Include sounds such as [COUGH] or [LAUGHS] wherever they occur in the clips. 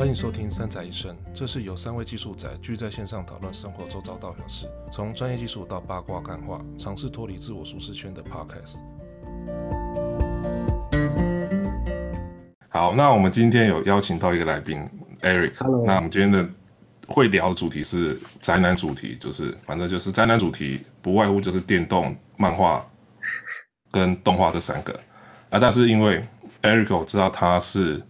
欢迎收听《三宅一生》，这是由三位技术宅聚在线上讨论生活周遭大小事，从专业技术到八卦干话，尝试脱离自我舒适圈的 Podcast。好，那我们今天有邀请到一个来宾 Eric。Hello。那我们今天的会聊的主题是宅男主题，就是反正就是宅男主题，不外乎就是电动、漫画跟动画这三个啊。但是因为 Eric 我知道他是。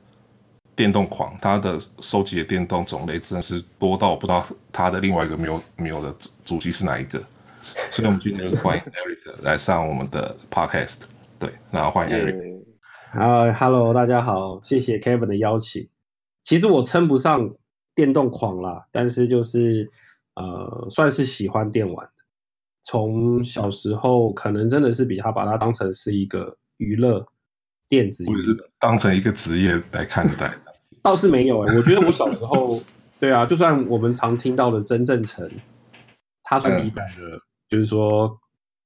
电动狂，他的收集的电动种类真的是多到我不知道他的另外一个没有没有的主题是哪一个，所以我们今天欢迎 Eric 来上我们的 Podcast。对，然后欢迎 Eric。好，Hello，大家好，谢谢 Kevin 的邀请。其实我称不上电动狂啦，但是就是呃，算是喜欢电玩。从小时候可能真的是比他把它当成是一个娱乐电子，或者是当成一个职业来看待。倒是没有哎、欸，我觉得我小时候，对啊，就算我们常听到的曾正成，他算李白的，嗯、就是说，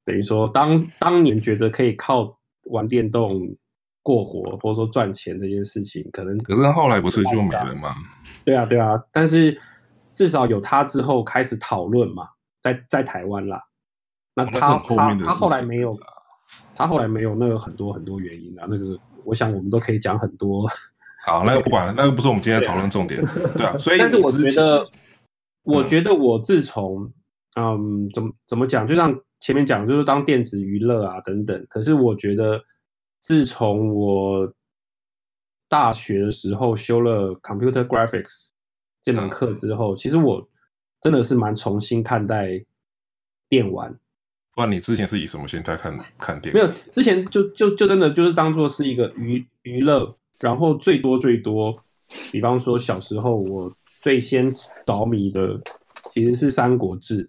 等于说当当年觉得可以靠玩电动过活，或者说赚钱这件事情，可能可是后来不是就没了吗？对啊，对啊，但是至少有他之后开始讨论嘛，在在台湾啦，那他他他后来没有，他后来没有那个很多很多原因啊，那个我想我们都可以讲很多。好，那个不管了，那个不是我们今天讨论重点，对啊，对啊，所以但是我觉得，我觉得我自从，嗯，怎么怎么讲，就像前面讲，就是当电子娱乐啊等等。可是我觉得，自从我大学的时候修了 Computer Graphics 这门课之后，嗯、其实我真的是蛮重新看待电玩。不然你之前是以什么心态看看电影？没有，之前就就就真的就是当做是一个娱娱乐。然后最多最多，比方说小时候我最先着迷的其实是《三国志》。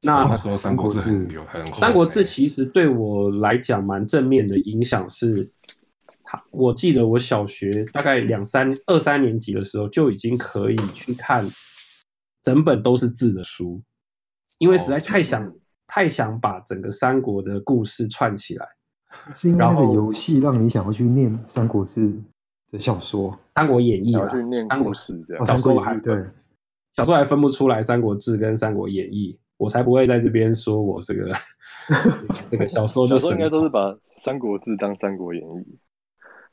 那那时候《三国志》很有很《三国志》其实对我来讲蛮正面的影响是，我记得我小学大概两三二三年级的时候就已经可以去看整本都是字的书，因为实在太想太想把整个三国的故事串起来。[LAUGHS] 是因为那个游戏让你想要去念《三国志》的小说，《三国演义》啊，去念故事这样。小时候还对，小时候还分不出来《三国志》跟《三国演义》，我才不会在这边说我这个 [LAUGHS] 这个小时候就应该都是把《三国志》当《三国演义》，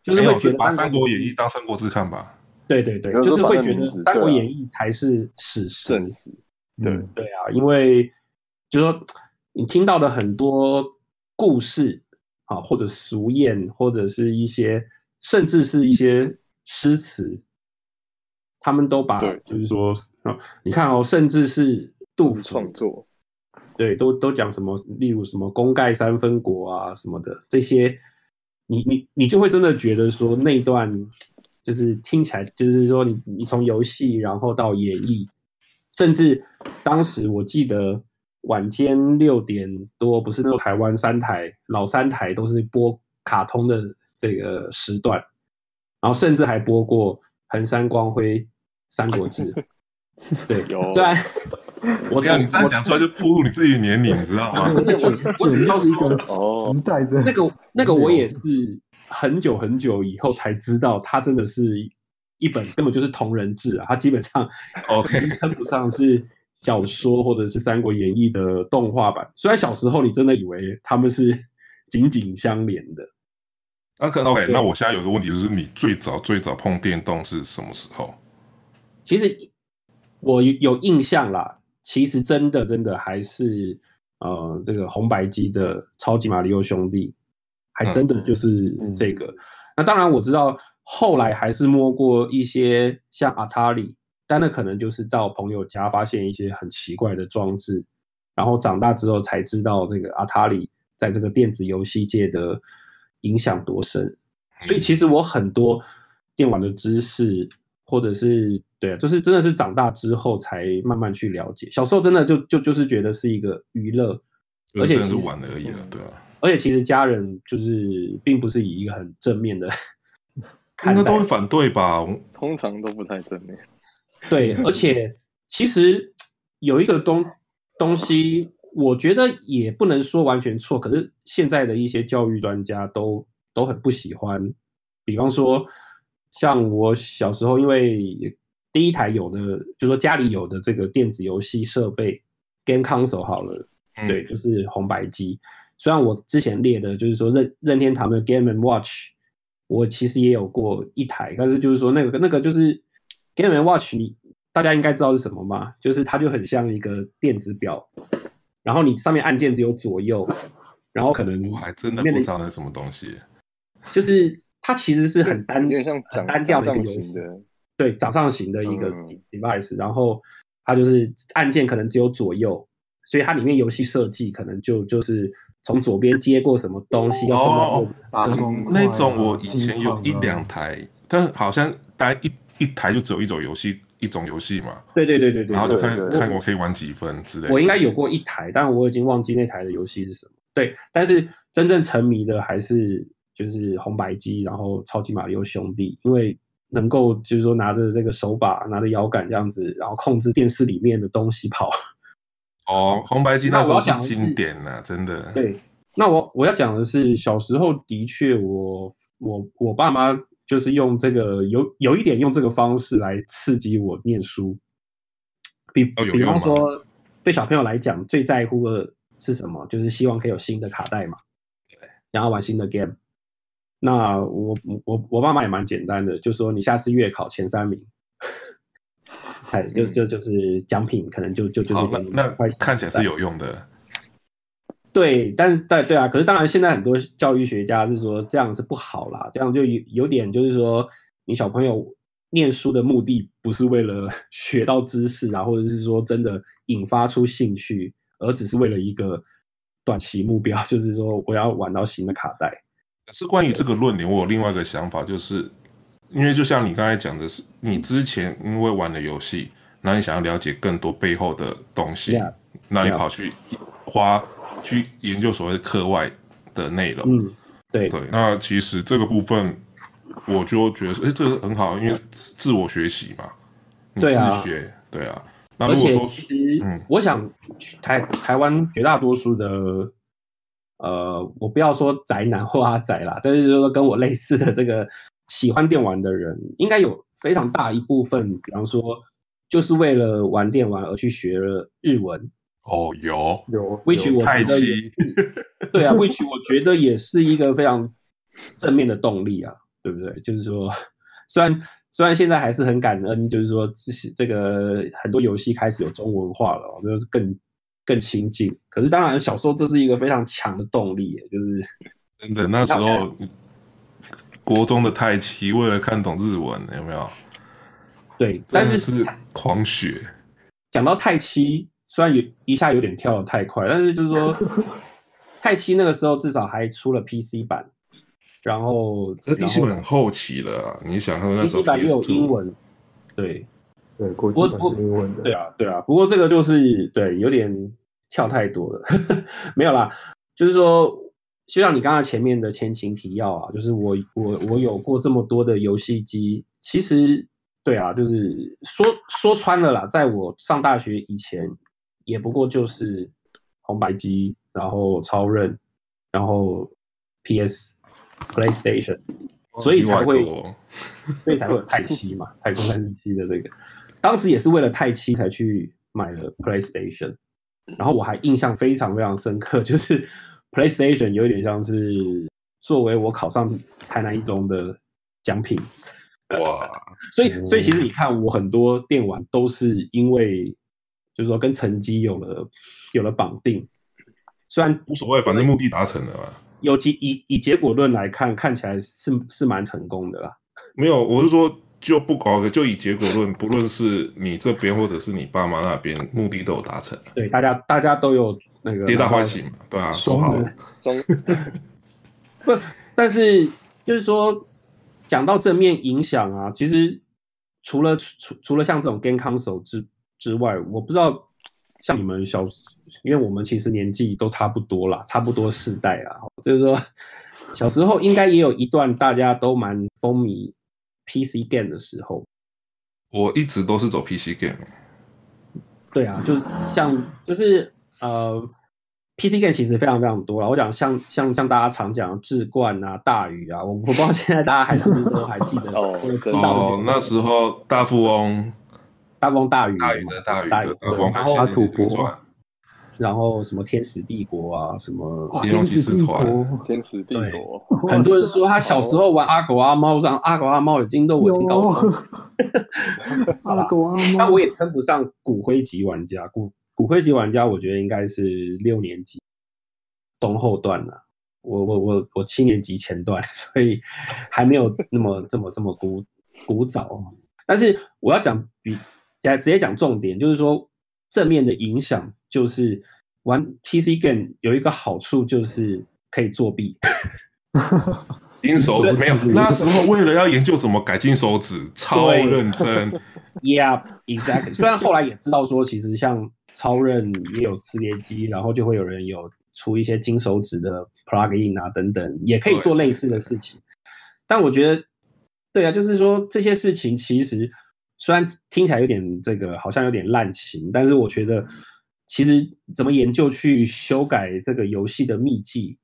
就是会觉得把《三国演义》当《三国志》看吧。对对对，就是会觉得《三国演义》才是史实。正史。对对啊，因为就是说你听到的很多故事。啊，或者俗谚，或者是一些，甚至是一些诗词，他们都把，就是说啊，你看哦，甚至是杜甫创作，对，都都讲什么，例如什么“功盖三分国”啊什么的，这些，你你你就会真的觉得说，那一段就是听起来，就是说，你你从游戏，然后到演绎，甚至当时我记得。晚间六点多，不是那个台湾三台老三台都是播卡通的这个时段，然后甚至还播过横山光辉《三国志》。[LAUGHS] 对，有。虽然我这样你这样讲出来就暴露你自己的年龄，你知道吗？我我只要说哦，[LAUGHS] 时代的那个那个我也是很久很久以后才知道，它真的是一本根本就是同人志啊，它基本上 OK 称不上是。小说或者是《三国演义》的动画版，虽然小时候你真的以为他们是紧紧相连的。那可能 OK，那我现在有个问题，就是你最早最早碰电动是什么时候？其实我有印象啦，其实真的真的还是呃这个红白机的超级马里奥兄弟，还真的就是这个。嗯、那当然我知道后来还是摸过一些像 Atari。但那可能就是到朋友家发现一些很奇怪的装置，然后长大之后才知道这个 Atari 在这个电子游戏界的影响多深。所以其实我很多电玩的知识，或者是对啊，就是真的是长大之后才慢慢去了解。小时候真的就就就是觉得是一个娱乐，而且是玩而已了，对啊。而且其实家人就是并不是以一个很正面的 [LAUGHS] 应该都会反对吧？通常都不太正面。对，而且其实有一个东东西，我觉得也不能说完全错。可是现在的一些教育专家都都很不喜欢，比方说像我小时候，因为第一台有的，就是说家里有的这个电子游戏设备，Game Console 好了，嗯、对，就是红白机。虽然我之前列的就是说任任天堂的 Game and Watch，我其实也有过一台，但是就是说那个那个就是 Game Watch，你大家应该知道是什么吗？就是它就很像一个电子表，然后你上面按键只有左右，然后可能我还真的不知道那是什么东西，就是它其实是很单，有点像很单调的一个游戏的。对，掌上型的一个 device，、嗯、然后它就是按键可能只有左右，所以它里面游戏设计可能就就是从左边接过什么东西要送到右边。那种我以前有一两台，但好像大概一一台就只有一种游戏，一种游戏嘛。对对对对对。然后就看看我可以玩几分之类的。我应该有过一台，但我已经忘记那台的游戏是什么。对，但是真正沉迷的还是就是红白机，然后超级马里奥兄弟，因为。能够就是说拿着这个手把，拿着摇杆这样子，然后控制电视里面的东西跑。哦，红白机那时候是经典呢，真的。对，那我我要讲的是，小时候的确我，我我我爸妈就是用这个有有一点用这个方式来刺激我念书。比、哦、比方说，对小朋友来讲，最在乎的是什么？就是希望可以有新的卡带嘛，对，然后玩新的 game。那我我我爸妈也蛮简单的，就说你下次月考前三名，[LAUGHS] 哎，就就就是奖品，可能就就就是那那看起来是有用的。对，但是对对啊，可是当然现在很多教育学家是说这样是不好啦，这样就有有点就是说你小朋友念书的目的不是为了 [LAUGHS] 学到知识啊，或者是说真的引发出兴趣，而只是为了一个短期目标，[LAUGHS] 就是说我要玩到新的卡带。是关于这个论点，我有另外一个想法，就是因为就像你刚才讲的是，你之前因为玩了游戏，那你想要了解更多背后的东西那你跑去花去研究所谓的课外的内容，嗯，对对。那其实这个部分，我就觉得，哎，这个很好，因为自我学习嘛，你自学，对啊。对啊，那如果说，其实，嗯，我想台台湾绝大多数的。呃，我不要说宅男或阿宅啦，但是就是说跟我类似的这个喜欢电玩的人，应该有非常大一部分，比方说就是为了玩电玩而去学了日文。哦，有有，which 我觉得也对啊，which 我觉得也是一个非常正面的动力啊，对不对？就是说，虽然虽然现在还是很感恩，就是说这个很多游戏开始有中文化了，就是更。更亲近，可是当然，小时候这是一个非常强的动力，就是真的。那时候国中的太七，为了看懂日文，有没有？对，但是是狂学。讲到太七，虽然有一下有点跳得太快，但是就是说，[LAUGHS] 太七那个时候至少还出了 PC 版，然后这 PC 版很后期了啊，你想说那时候 PC 版也有英文，对。对，国际版是英文的。对啊，对啊。不过这个就是对，有点跳太多了，[LAUGHS] 没有啦。就是说，就像你刚刚前面的前情提要啊，就是我我我有过这么多的游戏机，其实对啊，就是说说穿了啦，在我上大学以前，也不过就是红白机，然后超任，然后 PS、PlayStation，所以才会，所以才会有泰七嘛，太空三十七的这个。当时也是为了泰七才去买了 PlayStation，然后我还印象非常非常深刻，就是 PlayStation 有一点像是作为我考上台南一中的奖品。哇！所以所以其实你看，我很多电玩都是因为就是说跟成绩有了有了绑定，虽然无所谓，反正目的达成了嘛。有以以以结果论来看，看起来是是蛮成功的啦。没有，我是说。就不搞个，就以结果论，不论是你这边或者是你爸妈那边，目的都有达成。对，大家大家都有那个皆大欢喜嘛，对啊，说好不，但是就是说，讲到正面影响啊，其实除了除除了像这种 game console 之之外，我不知道像你们小，因为我们其实年纪都差不多啦，差不多世代啦，就是说小时候应该也有一段大家都蛮风靡。PC game 的时候，我一直都是走 PC game。对啊，就是像就是呃 PC game 其实非常非常多了。我讲像像像大家常讲的智冠啊、大宇啊，我我不知道现在大家还是不是都还记得 [LAUGHS] 哦，知道哦，那时候大富翁、大富翁、大雨、大雨的大雨然后土博，然后什么天使帝国啊，什么天使帝国，天使帝国，很多人说他小时候玩阿狗阿猫，让阿狗阿猫已经都我已经高 [LAUGHS] 阿狗阿猫，但我也称不上骨灰级玩家，骨。骨灰级玩家，我觉得应该是六年级中后段了。我我我我七年级前段，[LAUGHS] 所以还没有那么这么这么古古早。但是我要讲比直接讲重点，就是说正面的影响，就是玩 PC game 有一个好处，就是可以作弊。[LAUGHS] 金手指没有，那时候为了要研究怎么改金手指，超认真。[LAUGHS] Yeah, exactly。虽然后来也知道说，其实像超任也有磁碟机，然后就会有人有出一些金手指的 plugin 啊等等，也可以做类似的事情。但我觉得，对啊，就是说这些事情其实虽然听起来有点这个好像有点滥情，但是我觉得其实怎么研究去修改这个游戏的秘籍，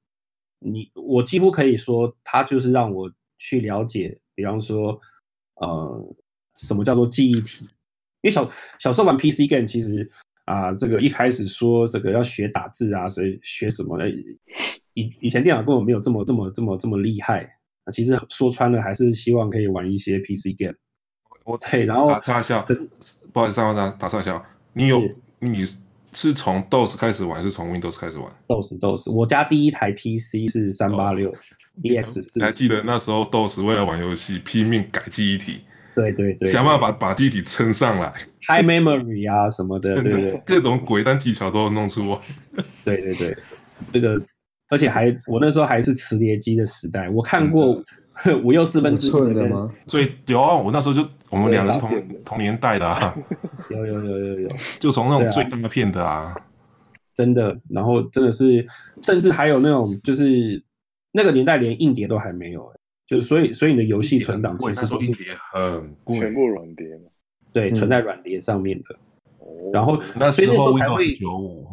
你我几乎可以说，它就是让我去了解，比方说呃什么叫做记忆体，因为小小时候玩 PC game 其实。啊，这个一开始说这个要学打字啊，所以学什么的？以以前电脑根本没有这么这么这么这么厉害。啊，其实说穿了，还是希望可以玩一些 PC game。我对，然后打岔一下，可是不好意思，打打岔一下，你有你是从 DOS 开始玩，还是从 Windows 开始玩？DOS DOS，我家第一台 PC 是三八六 DX 四。你还记得那时候 DOS 为了玩游戏拼命改记忆体？对对对，想办法把把记忆体撑上来，High Memory 啊什么的，对对，对，各种鬼蛋技巧都弄出来。对对对，这个而且还我那时候还是磁碟机的时代，我看过 [LAUGHS] 五又四分之一的吗？最有啊，我那时候就我们两个同同年代的啊，有有有有有，[LAUGHS] 就从那种最大片的啊，真的，然后真的是，甚至还有那种就是那个年代连硬碟都还没有。就所以，所以你的游戏存档其实都是很贵，全部软碟嘛。对，存在软碟上面的。然后那时候才会九五，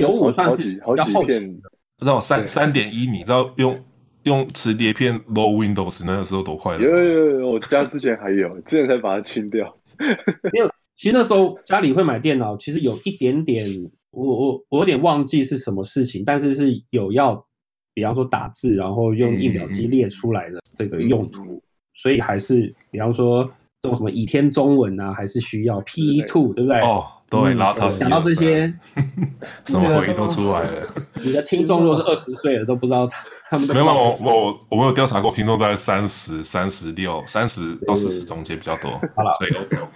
九五算是比较后期。知道三三点一，你知道用用磁碟片 load Windows 那个时候多快乐？有有有，我家之前还有，之前才把它清掉。[LAUGHS] 没有，其实那时候家里会买电脑，其实有一点点，我我我有点忘记是什么事情，但是是有要。比方说打字，然后用印表机列出来的这个用途，嗯、所以还是比方说这种什么倚天中文啊，还是需要 PE Two，对不对？哦，对，然后他想到这些，[LAUGHS] 什么回忆都出来了。你的听众若是二十岁了，都不知道他他们。没有，我我我没有调查过听众，大概三十三十六、三十到四十中间比较多。好了，所以 OK OK。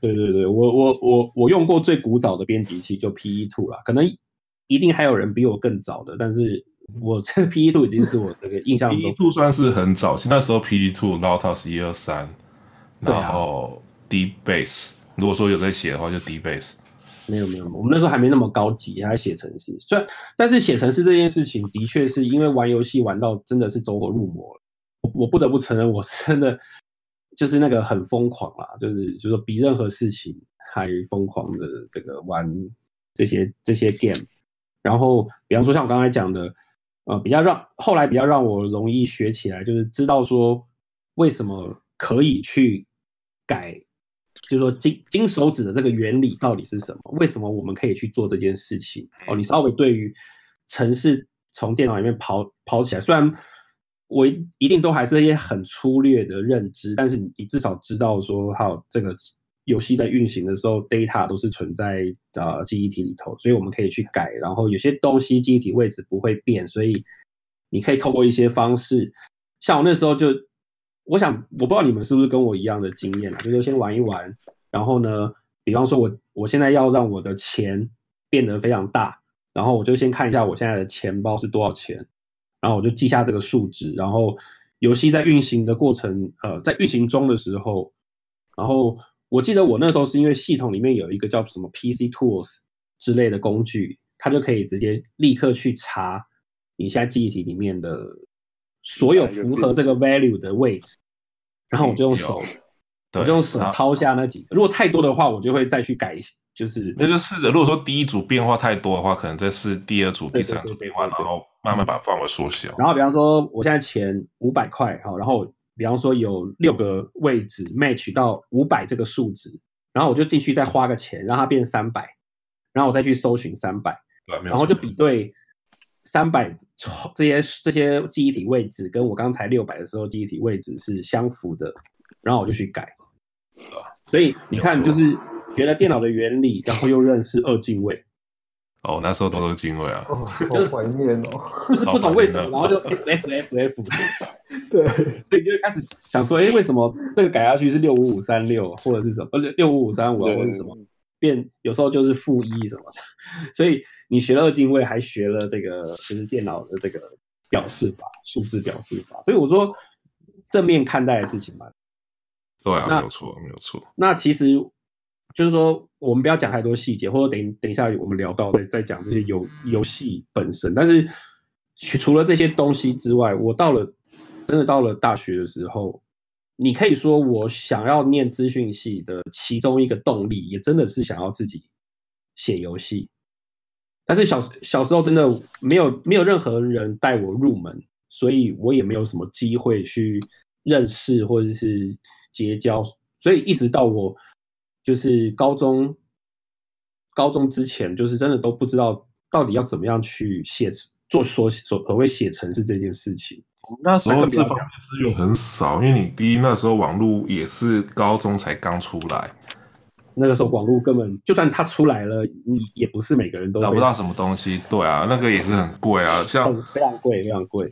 对对对，我我我我用过最古早的编辑器就 PE Two 了，可能一定还有人比我更早的，但是。我这个 PE Two 已经是我这个印象中 PE Two 算是很早，那时候 PE Two Lotus 一二三，然后 D Base，如果说有在写的话就 D Base。没有没有，我们那时候还没那么高级，还写程式。虽然，但是写程式这件事情的确是因为玩游戏玩到真的是走火入魔了。我我不得不承认，我是真的就是那个很疯狂啦，就是就是比任何事情还疯狂的这个玩这些这些 game。然后，比方说像我刚才讲的。呃，比较让后来比较让我容易学起来，就是知道说为什么可以去改，就是说金金手指的这个原理到底是什么？为什么我们可以去做这件事情？哦，你稍微对于城市从电脑里面跑跑起来，虽然我一定都还是一些很粗略的认知，但是你至少知道说还有这个。游戏在运行的时候，data 都是存在呃记忆体里头，所以我们可以去改。然后有些东西记忆体位置不会变，所以你可以透过一些方式，像我那时候就，我想我不知道你们是不是跟我一样的经验啊，就是先玩一玩，然后呢，比方说我我现在要让我的钱变得非常大，然后我就先看一下我现在的钱包是多少钱，然后我就记下这个数值，然后游戏在运行的过程，呃，在运行中的时候，然后。我记得我那时候是因为系统里面有一个叫什么 PC Tools 之类的工具，它就可以直接立刻去查你现在记忆体里面的所有符合这个 value 的位置，然后我就用手，我就用手抄下那几个。如果太多的话，我就会再去改，就是那就试着，如果说第一组变化太多的话，可能再试第二组、第三组变化，然后慢慢把范围缩小。然后比方说，我现在钱五百块，好，然后比方说有六个位置 match 到五百这个数值，然后我就进去再花个钱，让它变三百，然后我再去搜寻三百，然后就比对三百这些这些记忆体位置跟我刚才六百的时候记忆体位置是相符的，然后我就去改。所以你看，就是学了电脑的原理，然后又认识二进位。哦，那时候都是二进位啊，好怀念哦。就是不懂为什么，然后就 F F F F。[LAUGHS] 对，所以就开始想说，哎，为什么这个改下去是六五五三六，或者是什么？呃，六五五三五，或者是什么？变有时候就是负一什么的。[LAUGHS] 所以你学了二进位，还学了这个就是电脑的这个表示法、数字表示法。所以我说正面看待的事情嘛。对啊，没有错，没有错。那其实就是说，我们不要讲太多细节，或者等等一下我们聊到再再讲这些游游戏本身。但是除了这些东西之外，我到了真的到了大学的时候，你可以说我想要念资讯系的其中一个动力，也真的是想要自己写游戏。但是小小时候真的没有没有任何人带我入门，所以我也没有什么机会去认识或者是。结交，所以一直到我就是高中，高中之前就是真的都不知道到底要怎么样去写做所所所谓写程式这件事情。那时候这方面资源很少，因为你第一那时候网络也是高中才刚出来，那个时候网络根本就算它出来了，你也不是每个人都找不到什么东西。对啊，那个也是很贵啊，像非常贵，非常贵。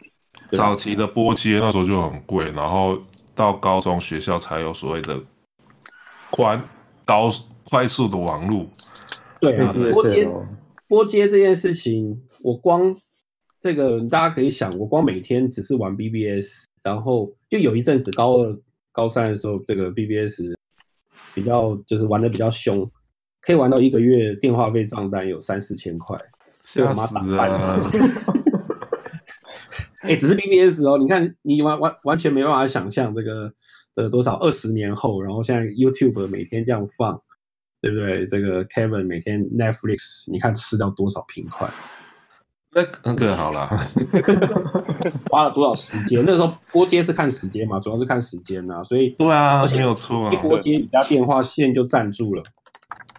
早期的拨接那时候就很贵，然后。到高中学校才有所谓的宽高快速的网络。对啊，拨接拨接这件事情，我光这个大家可以想，我光每天只是玩 BBS，然后就有一阵子高二高三的时候，这个 BBS 比较就是玩的比较凶，可以玩到一个月电话费账单有三四千块，被我妈打翻。哎、欸，只是 BBS 哦，你看你完完完全没办法想象这个的多少二十年后，然后现在 YouTube 每天这样放，对不对？这个 Kevin 每天 Netflix，你看吃掉多少平块？那那个好了，[LAUGHS] 花了多少时间？那个时候拨接是看时间嘛，主要是看时间呐、啊，所以对啊，而且没有错啊，一拨接你家电话线就占住了，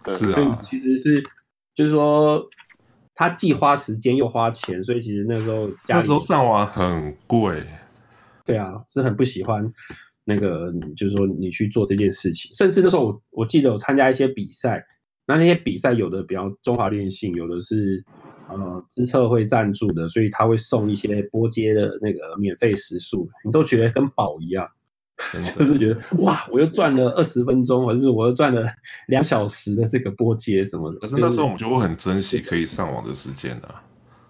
是啊，所以其实是就是说。他既花时间又花钱，所以其实那时候家里那时候上网很贵。对啊，是很不喜欢那个，就是说你去做这件事情。甚至那时候我我记得我参加一些比赛，那那些比赛有的比较中华电信，有的是呃资策会赞助的，所以他会送一些波接的那个免费时数，你都觉得跟宝一样。[LAUGHS] 就是觉得哇，我又赚了二十分钟，或者是我又赚了两小时的这个波接什么的。可是那时候我们就会很珍惜可以上网的时间的、啊。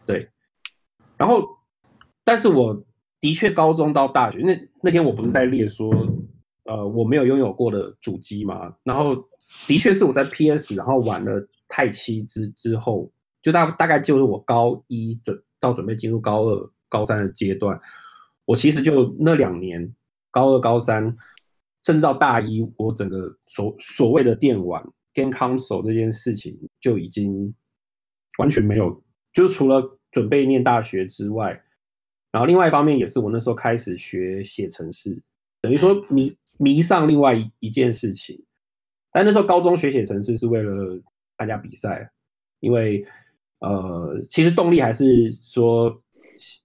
对。然后，但是我的确高中到大学那那天我不是在列说，呃，我没有拥有过的主机嘛。然后，的确是我在 PS，然后玩了太七之之后，就大大概就是我高一准到准备进入高二、高三的阶段，我其实就那两年。高二、高三，甚至到大一，我整个所所谓的电玩 （game console） 这件事情就已经完全没有，就是除了准备念大学之外，然后另外一方面也是我那时候开始学写程式，等于说迷迷上另外一一件事情。但那时候高中学写程式是为了参加比赛，因为呃，其实动力还是说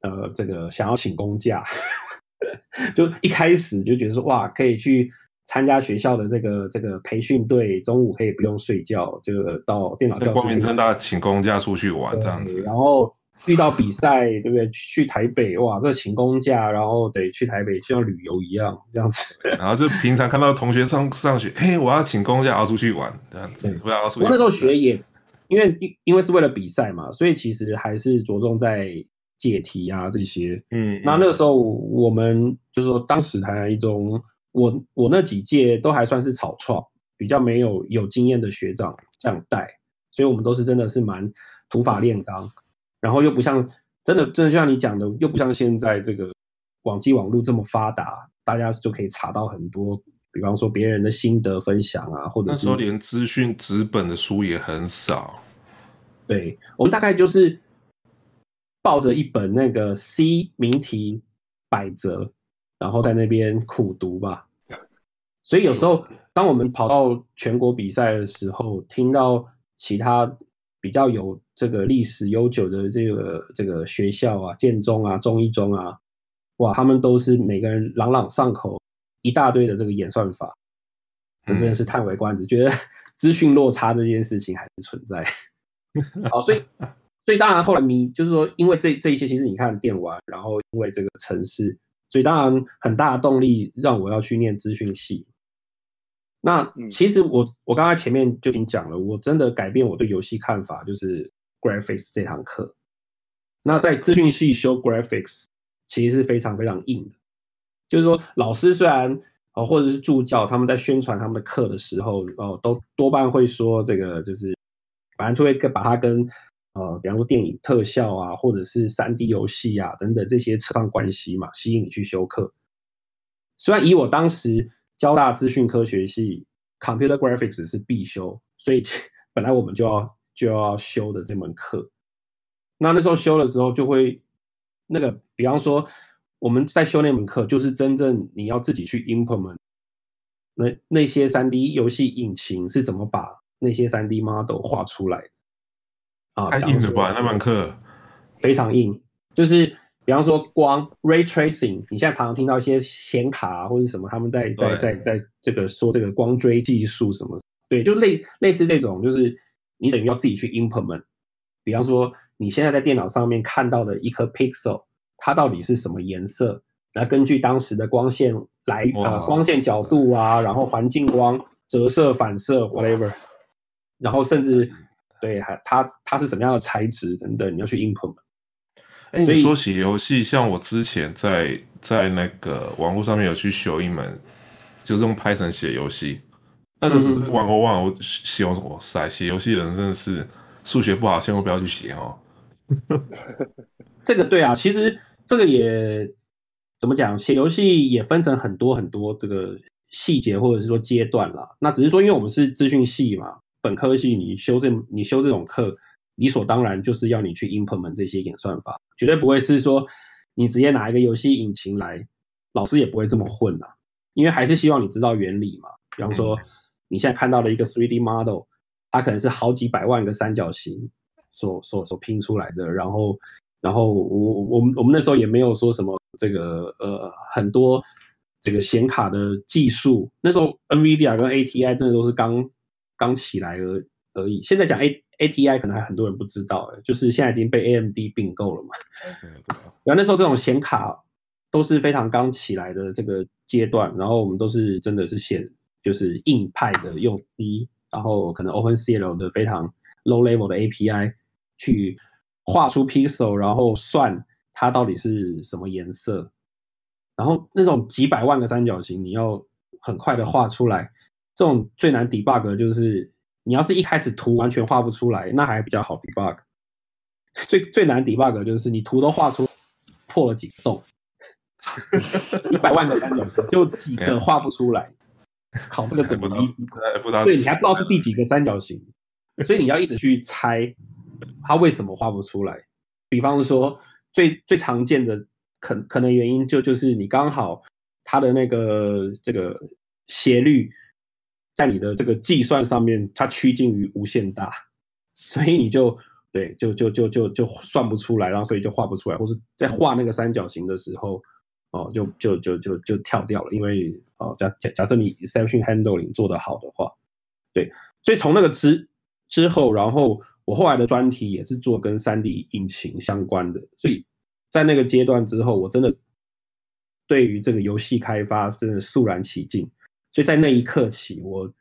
呃，这个想要请公假。[LAUGHS] 就一开始就觉得说哇，可以去参加学校的这个这个培训队，中午可以不用睡觉，就到电脑教室。光明正大请公假出去玩这样子。然后遇到比赛，对不对？去台北哇，这请公假，然后得去台北，就像旅游一样这样子。[LAUGHS] 然后就平常看到同学上上学，嘿，我要请公假，要出去玩这样子。不要出去。我那时候学也，因为因因为是为了比赛嘛，所以其实还是着重在。解题啊，这些，嗯，那那个时候我们就是说，当时台南一中，我我那几届都还算是草创，比较没有有经验的学长这样带，所以我们都是真的是蛮土法炼钢，然后又不像真的真的就像你讲的，又不像现在这个网际网络这么发达，大家就可以查到很多比方说别人的心得分享啊，或者是那时候连资讯纸本的书也很少。对，我们大概就是抱着一本那个 C 名题百折，然后在那边苦读吧。所以有时候，当我们跑到全国比赛的时候，听到其他比较有这个历史悠久的这个这个学校啊，建中啊、中一中啊，哇，他们都是每个人朗朗上口，一大堆的这个演算法，真的是叹为观止，嗯、觉得 [LAUGHS] 资讯落差这件事情还是存在。好，所以 [LAUGHS] 所以当然后来迷就是说，因为这这一些，其实你看电玩，然后因为这个城市，所以当然很大的动力让我要去念资讯系。那其实我我刚才前面就已经讲了，我真的改变我对游戏看法，就是 graphics 这堂课。那在资讯系修 graphics 其实是非常非常硬的，就是说老师虽然哦或者是助教他们在宣传他们的课的时候哦都多半会说这个就是，反正就会把它跟呃比方说电影特效啊或者是三 D 游戏啊等等这些扯上关系嘛，吸引你去修课。虽然以我当时。交大资讯科学系 Computer Graphics 是必修，所以 [LAUGHS] 本来我们就要就要修的这门课。那那时候修的时候，就会那个，比方说我们在修那门课，就是真正你要自己去 implement 那那些三 D 游戏引擎是怎么把那些三 D model 画出来的啊？太硬了吧，那门课非常硬，就是。比方说光 ray tracing，你现在常常听到一些显卡啊或者什么，他们在在在在这个说这个光追技术什么，对，就类类似这种，就是你等于要自己去 implement。比方说你现在在电脑上面看到的一颗 pixel，它到底是什么颜色？来根据当时的光线来呃光线角度啊，然后环境光折射反射 whatever，然后甚至对还它它是什么样的材质等等，你要去 implement。哎，你说写游戏，像我之前在在那个网络上面有去修一门，就是用 Python 写游戏，那个是玩我忘了，我写哇塞，写游戏的人真的是数学不好，千万不要去写哦。[LAUGHS] 这个对啊，其实这个也怎么讲，写游戏也分成很多很多这个细节或者是说阶段啦。那只是说，因为我们是资讯系嘛，本科系你修这你修这种课。理所当然就是要你去 implement 这些演算法，绝对不会是说你直接拿一个游戏引擎来，老师也不会这么混啊，因为还是希望你知道原理嘛。比方说你现在看到的一个 3D model，它可能是好几百万个三角形所所所拼出来的，然后然后我我们我们那时候也没有说什么这个呃很多这个显卡的技术，那时候 NVIDIA 跟 ATI 真的都是刚刚起来而而已。现在讲 A ATI 可能还很多人不知道，就是现在已经被 AMD 并购了嘛。然后那时候这种显卡都是非常刚起来的这个阶段，然后我们都是真的是写就是硬派的用 C，然后可能 OpenCL 的非常 low level 的 API 去画出 pixel，然后算它到底是什么颜色，然后那种几百万个三角形你要很快的画出来，这种最难 debug 就是。你要是一开始图完全画不出来，那还比较好 debug。最最难 debug 就是你图都画出破了几个洞，一百万个三角形就几个画不出来，考这个怎么理？对，你还不知道是第几个三角形，所以你要一直去猜它为什么画不出来。比方说最最常见的可可能原因就就是你刚好它的那个这个斜率。在你的这个计算上面，它趋近于无限大，所以你就对，就就就就就算不出来，然后所以就画不出来，或是在画那个三角形的时候，哦，就就就就就跳掉了，因为哦，假假假设你 exception handling 做得好的话，对，所以从那个之之后，然后我后来的专题也是做跟三 D 引擎相关的，所以在那个阶段之后，我真的对于这个游戏开发真的肃然起敬。所以在那一刻起，我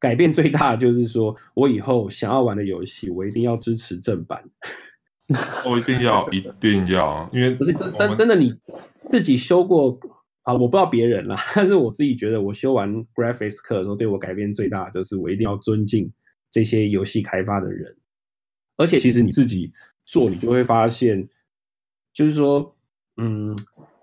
改变最大的就是说，我以后想要玩的游戏，我一定要支持正版。我 [LAUGHS] 一定要，一定要，因为不是真真真的你自己修过啊？我不知道别人啦，但是我自己觉得，我修完 graphics 课的时候，对我改变最大的就是，我一定要尊敬这些游戏开发的人。而且，其实你自己做，你就会发现，就是说，嗯，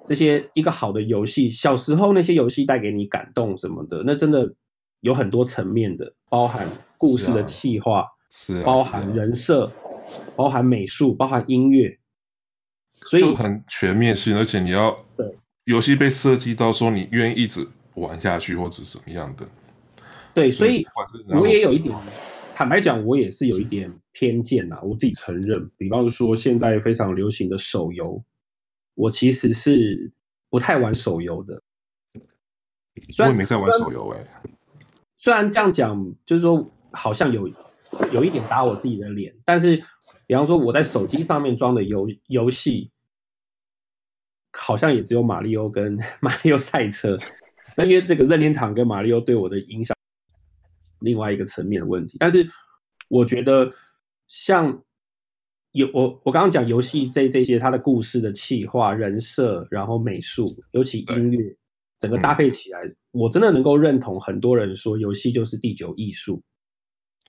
这些一个好的游戏，小时候那些游戏带给你感动什么的，那真的有很多层面的，包含故事的气化，是、包含人设，包含美术，包含音乐，所以很全面性，而且你要对。游戏被设计到说你愿意一直玩下去，或者什么样的，对，所以我也有一点，坦白讲，我也是有一点偏见呐，我自己承认，比方说现在非常流行的手游。我其实是不太玩手游的，我也没在玩手游哎。虽然这样讲，就是说好像有有一点打我自己的脸，但是比方说我在手机上面装的游游戏，好像也只有马里奥跟 [LAUGHS] 马里奥赛车。那因为这个任天堂跟马里奥对我的影响，另外一个层面的问题。但是我觉得像。有我我刚刚讲游戏这这些，它的故事的企划、人设，然后美术，尤其音乐，整个搭配起来，嗯，我真的能够认同很多人说，游戏就是第九艺术。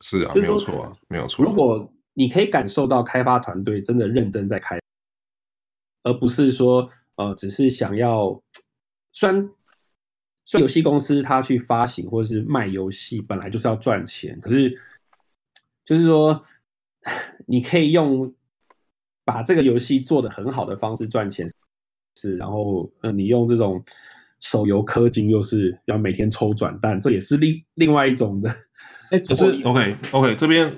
是啊，没有错啊，没有错。如果你可以感受到开发团队真的认真在开，而不是说呃，只是想要，虽然虽然游戏公司它去发行或者是卖游戏本来就是要赚钱，可是就是说。[LAUGHS] 你可以用把这个游戏做得很好的方式赚钱，是，然后呃，你用这种手游氪金，又是要每天抽转蛋，这也是另另外一种的。[LAUGHS] 哎，可是 OK OK 这边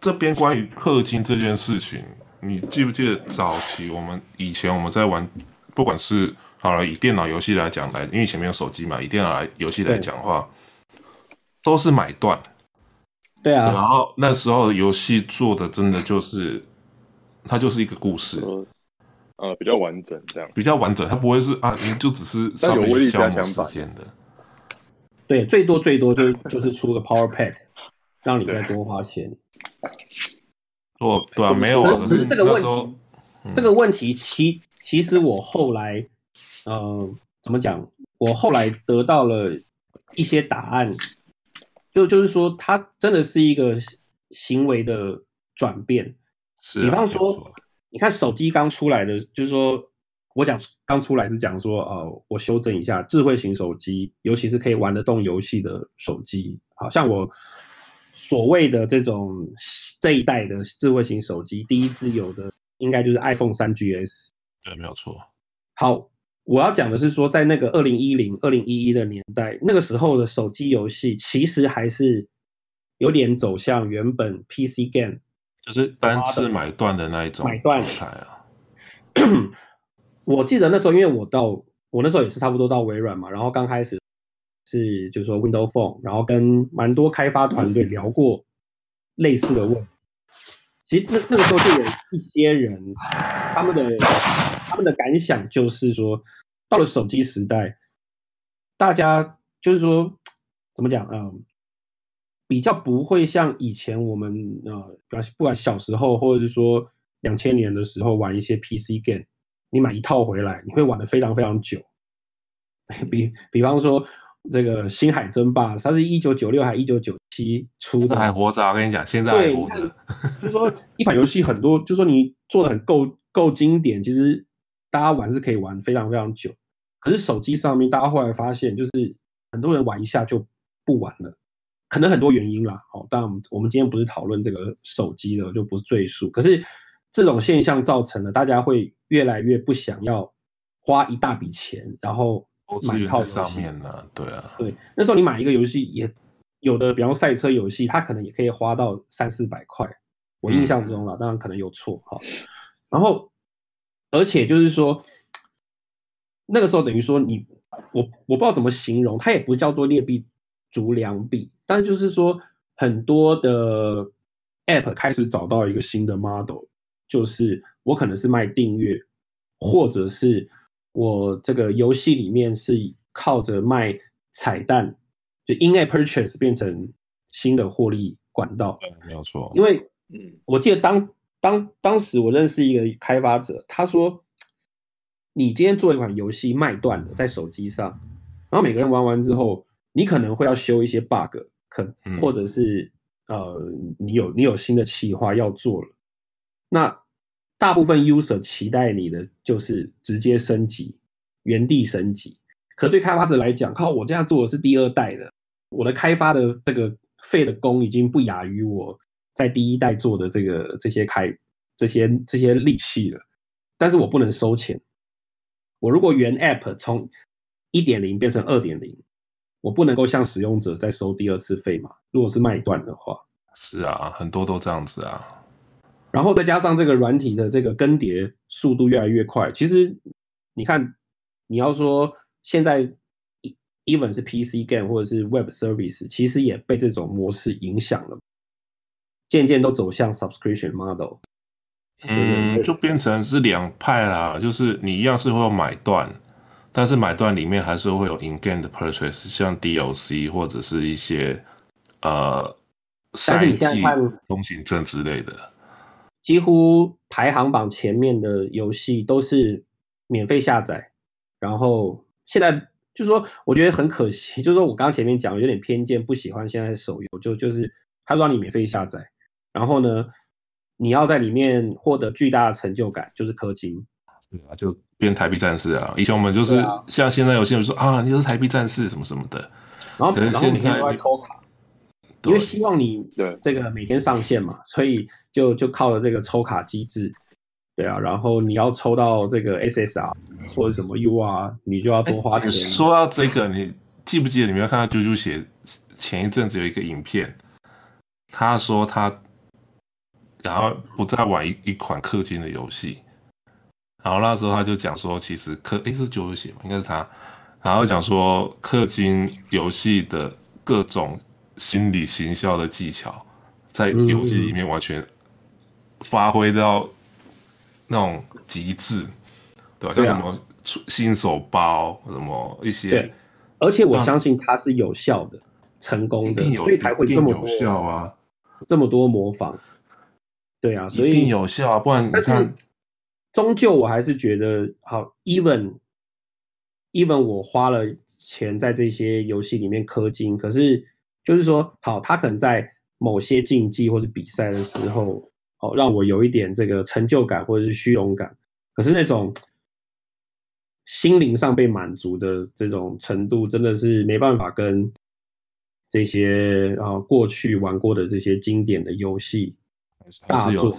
这边关于氪金这件事情，你记不记得早期我们以前我们在玩，不管是好了以电脑游戏来讲来，因为以前没有手机嘛，以电脑来游戏来讲的话，都是买断。对啊，然后那时候游戏做的真的就是，它就是一个故事，呃，比较完整这样，比较完整，它不会是啊，你就只是上面消磨时间的。对，最多最多就 [LAUGHS] 就是出个 Power Pack，让你再多花钱。哦，对啊，没有啊，可是这个问题，嗯、这个问题其其实我后来，呃，怎么讲？我后来得到了一些答案。就就是说，它真的是一个行为的转变。是、啊，比方说，你看手机刚出来的，就是说我讲刚出来是讲说，呃，我修正一下，智慧型手机，尤其是可以玩得动游戏的手机，好像我所谓的这种这一代的智慧型手机，第一支有的应该就是 iPhone 三 GS。对，没有错。好。我要讲的是说，在那个二零一零、二零一一的年代，那个时候的手机游戏其实还是有点走向原本 PC game，就是单次买断的那一种买断态啊。[CLEARS THROAT] 我记得那时候，因为我到我那时候也是差不多到微软嘛，然后刚开始是就是说 Windows Phone，然后跟蛮多开发团队聊过类似的问题。其实那那个时候就有一些人，他们的。他们的感想就是说，到了手机时代，大家就是说，怎么讲啊、呃？比较不会像以前我们呃，不管小时候或者是说两千年的时候玩一些 PC game，你买一套回来，你会玩的非常非常久。[LAUGHS] 比比方说这个《星海争霸》，它是一九九六还是一九九七出的？还活着，我跟你讲，现在还活着。就是说一款游戏很多，就是说你做的很够够经典，其实。大家玩是可以玩非常非常久，可是手机上面，大家后来发现，就是很多人玩一下就不玩了，可能很多原因啦。好，当然我们今天不是讨论这个手机的，就不是赘述。可是这种现象造成了大家会越来越不想要花一大笔钱，然后买套游戏。上面呢，对啊，对，那时候你买一个游戏，也有的，比方赛车游戏，它可能也可以花到三四百块。我印象中了，当然可能有错哈。然后。而且就是说，那个时候等于说你我我不知道怎么形容，它也不叫做劣币逐良币，但就是说很多的 App 开始找到一个新的 model，就是我可能是卖订阅，或者是我这个游戏里面是靠着卖彩蛋，就 In-App Purchase 变成新的获利管道。没有错，因为嗯，我记得当。当当时我认识一个开发者，他说：“你今天做一款游戏卖断了，在手机上，然后每个人玩完之后，你可能会要修一些 bug，可或者是呃，你有你有新的企划要做了。那大部分 user 期待你的就是直接升级，原地升级。可对开发者来讲，靠我这样做的是第二代的，我的开发的这个费的工已经不亚于我在第一代做的这个这些开这些这些利器了。但是我不能收钱。我如果原 App 从一点零变成二点零，我不能够向使用者再收第二次费嘛？如果是卖断的话，是啊，很多都这样子啊。然后再加上这个软体的这个更迭速度越来越快，其实你看，你要说现在 even 是 PC game 或者是 Web Service，其实也被这种模式影响了，渐渐都走向 Subscription Model。嗯，就变成是两派啦，就是你一样是会有买断，但是买断里面还是会有 in-game 的 purchase，像 DLC 或者是一些呃赛季通行证之类的。几乎排行榜前面的游戏都是免费下载，然后现在就是说，我觉得很可惜，就是说我刚刚前面讲有点偏见，不喜欢现在手游，就就是他让你免费下载，然后呢，你要在里面获得巨大的成就感，就是氪金，对啊，就变台币战士啊，以前我们就是像现在有些人说啊，你是台币战士什么什么的，然后然后每天都在抽卡。因为希望你这个每天上线嘛，所以就就靠着这个抽卡机制，对啊，然后你要抽到这个 SSR 或者什么 UR，，你就要多花钱。说到这个，你记不记得你没有看到啾啾写前一阵子有一个影片，他说他然后不再玩一一款氪金的游戏，然后那时候他就讲说，其实氪诶是九游写吗？应该是他，然后讲说氪金游戏的各种。心理行销的技巧，在游戏里面完全发挥到那种极致，对吧？像什么新手包，什么一些，对，而且我相信它是有效的、成功的，所以才会这么多有效啊，这么多模仿，对啊，所以一定有效啊，不然但是终究我还是觉得，好，even even 我花了钱在这些游戏里面氪金，可是。就是说，好，他可能在某些竞技或者比赛的时候，哦，让我有一点这个成就感或者是虚荣感。可是那种心灵上被满足的这种程度，真的是没办法跟这些啊过去玩过的这些经典的游戏大作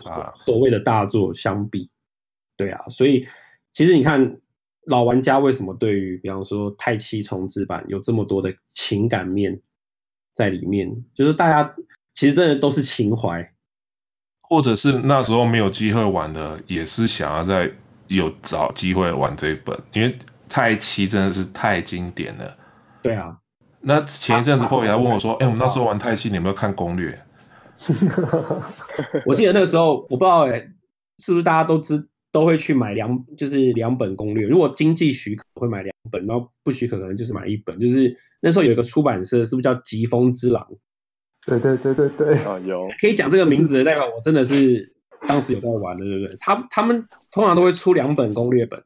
所谓的大作相比。对啊，所以其实你看老玩家为什么对于比方说太七重置版有这么多的情感面？在里面，就是大家其实真的都是情怀，或者是那时候没有机会玩的，也是想要在有找机会玩这一本，因为太七真的是太经典了。对啊，那前一阵子破也还问我说：“哎、欸，我们那时候玩太七，你有没有看攻略？” [LAUGHS] 我记得那个时候，我不知道哎、欸，是不是大家都知。都会去买两，就是两本攻略。如果经济许可，会买两本；然后不许可，可能就是买一本。就是那时候有一个出版社，是不是叫疾风之狼？对对对对对，啊有。可以讲这个名字的代表，我真的是当时有在玩的，对不对？他他们通常都会出两本攻略本，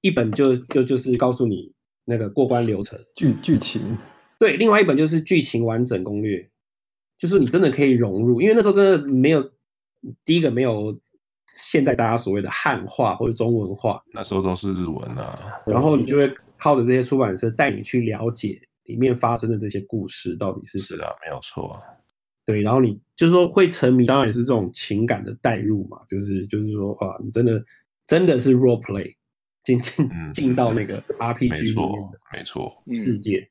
一本就就就是告诉你那个过关流程、剧剧情。对，另外一本就是剧情完整攻略，就是你真的可以融入，因为那时候真的没有第一个没有。现在大家所谓的汉化或者中文化，那时候都是日文啊。然后你就会靠着这些出版社带你去了解里面发生的这些故事到底是什么。是啊，没有错啊。对，然后你就是说会沉迷，当然也是这种情感的代入嘛，就是就是说啊，你真的真的是 role play 进进进到那个 RPG 里面的没错世界。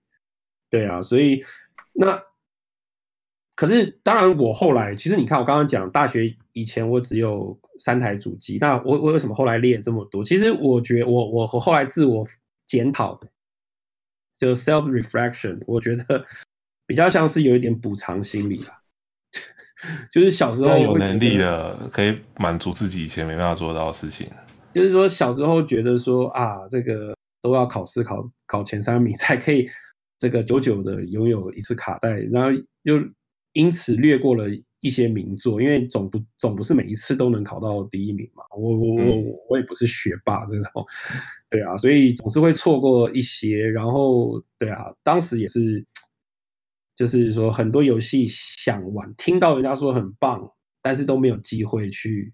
对啊，所以那。可是，当然，我后来其实你看，我刚刚讲大学以前我只有三台主机，那我我为什么后来列这么多？其实我觉得我我我后来自我检讨，就 self reflection，我觉得比较像是有一点补偿心理啊，[LAUGHS] 就是小时候有能力的可以满足自己以前没办法做到的事情，就是说小时候觉得说啊，这个都要考试考考前三名才可以这个久久的拥有一次卡带，然后又。因此略过了一些名作，因为总不总不是每一次都能考到第一名嘛。我我我我也不是学霸这种，对啊，所以总是会错过一些。然后对啊，当时也是，就是说很多游戏想玩，听到人家说很棒，但是都没有机会去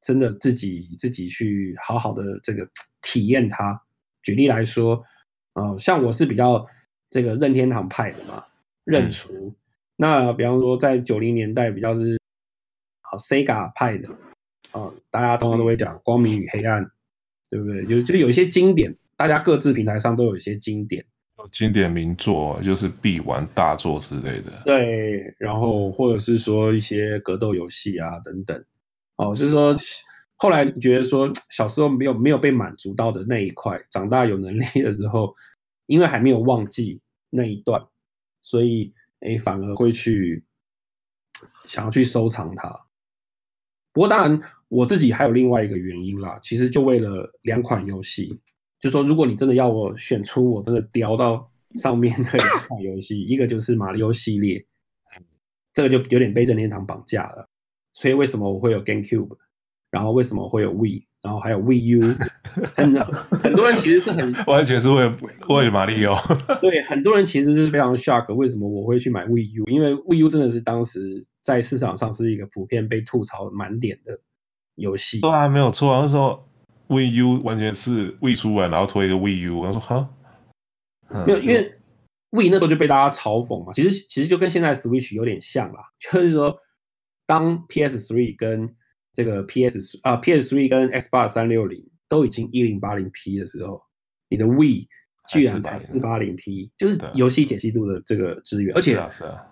真的自己自己去好好的这个体验它。举例来说，呃，像我是比较这个任天堂派的嘛，任厨。嗯、那比方说在九零年代比较是啊 Sega 派的啊、呃，大家通常都会讲光明与黑暗，对不对？有就有一些经典，大家各自平台上都有一些经典。经典名作就是必玩大作之类的，对，然后或者是说一些格斗游戏啊等等，哦，就是说后来觉得说小时候没有没有被满足到的那一块，长大有能力的时候，因为还没有忘记那一段，所以哎反而会去想要去收藏它。不过当然我自己还有另外一个原因啦，其实就为了两款游戏。就说，如果你真的要我选出我真的雕到上面的两款游戏，一个就是马里奥系列，这个就有点被任天堂绑架了。所以为什么我会有 GameCube，然后为什么会有 Wii，然后还有 Wii U，[LAUGHS] 很很多人其实是很 [LAUGHS] 完全是为了为了马里奥。对，很多人其实是非常 shock，为什么我会去买 Wii U？因为 Wii U 真的是当时在市场上是一个普遍被吐槽满点的游戏。对啊，没有错啊，那时候。Wii U 完全是 Wii 出来，然后推一个 Wii U，他说哈，没有，因为 Wii 那时候就被大家嘲讽嘛。其实其实就跟现在 Switch 有点像啦，就是说，当 PS3 跟这个 PS 啊 PS3 跟 Xbox 三六零都已经一零八零 P 的时候，你的 Wii 居然才四八零 P，就是游戏解析度的这个资源，而且是啊，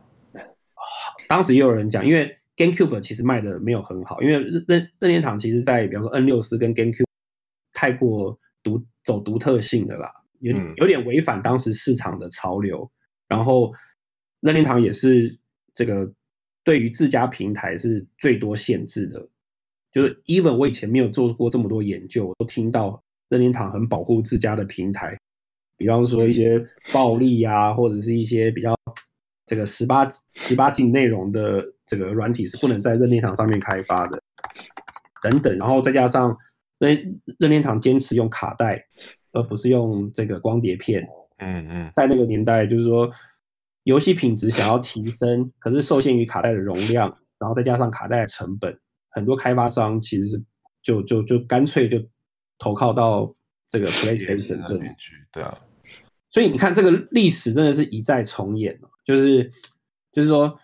当时也有人讲，因为 GameCube 其实卖的没有很好，因为任任天堂其实在比方说 N 六四跟 GameCube。太过独走独特性的啦，有有点违反当时市场的潮流。嗯、然后任天堂也是这个对于自家平台是最多限制的。就是 even 我以前没有做过这么多研究，我都听到任天堂很保护自家的平台，比方说一些暴力呀、啊，或者是一些比较这个十八十八禁内容的这个软体是不能在任天堂上面开发的，等等。然后再加上。任任天堂坚持用卡带，而不是用这个光碟片。嗯嗯，在那个年代，就是说游戏品质想要提升，可是受限于卡带的容量，然后再加上卡带的成本，很多开发商其实是就就就干脆就投靠到这个 PlayStation 这里去。对啊，所以你看这个历史真的是一再重演，就是就是说，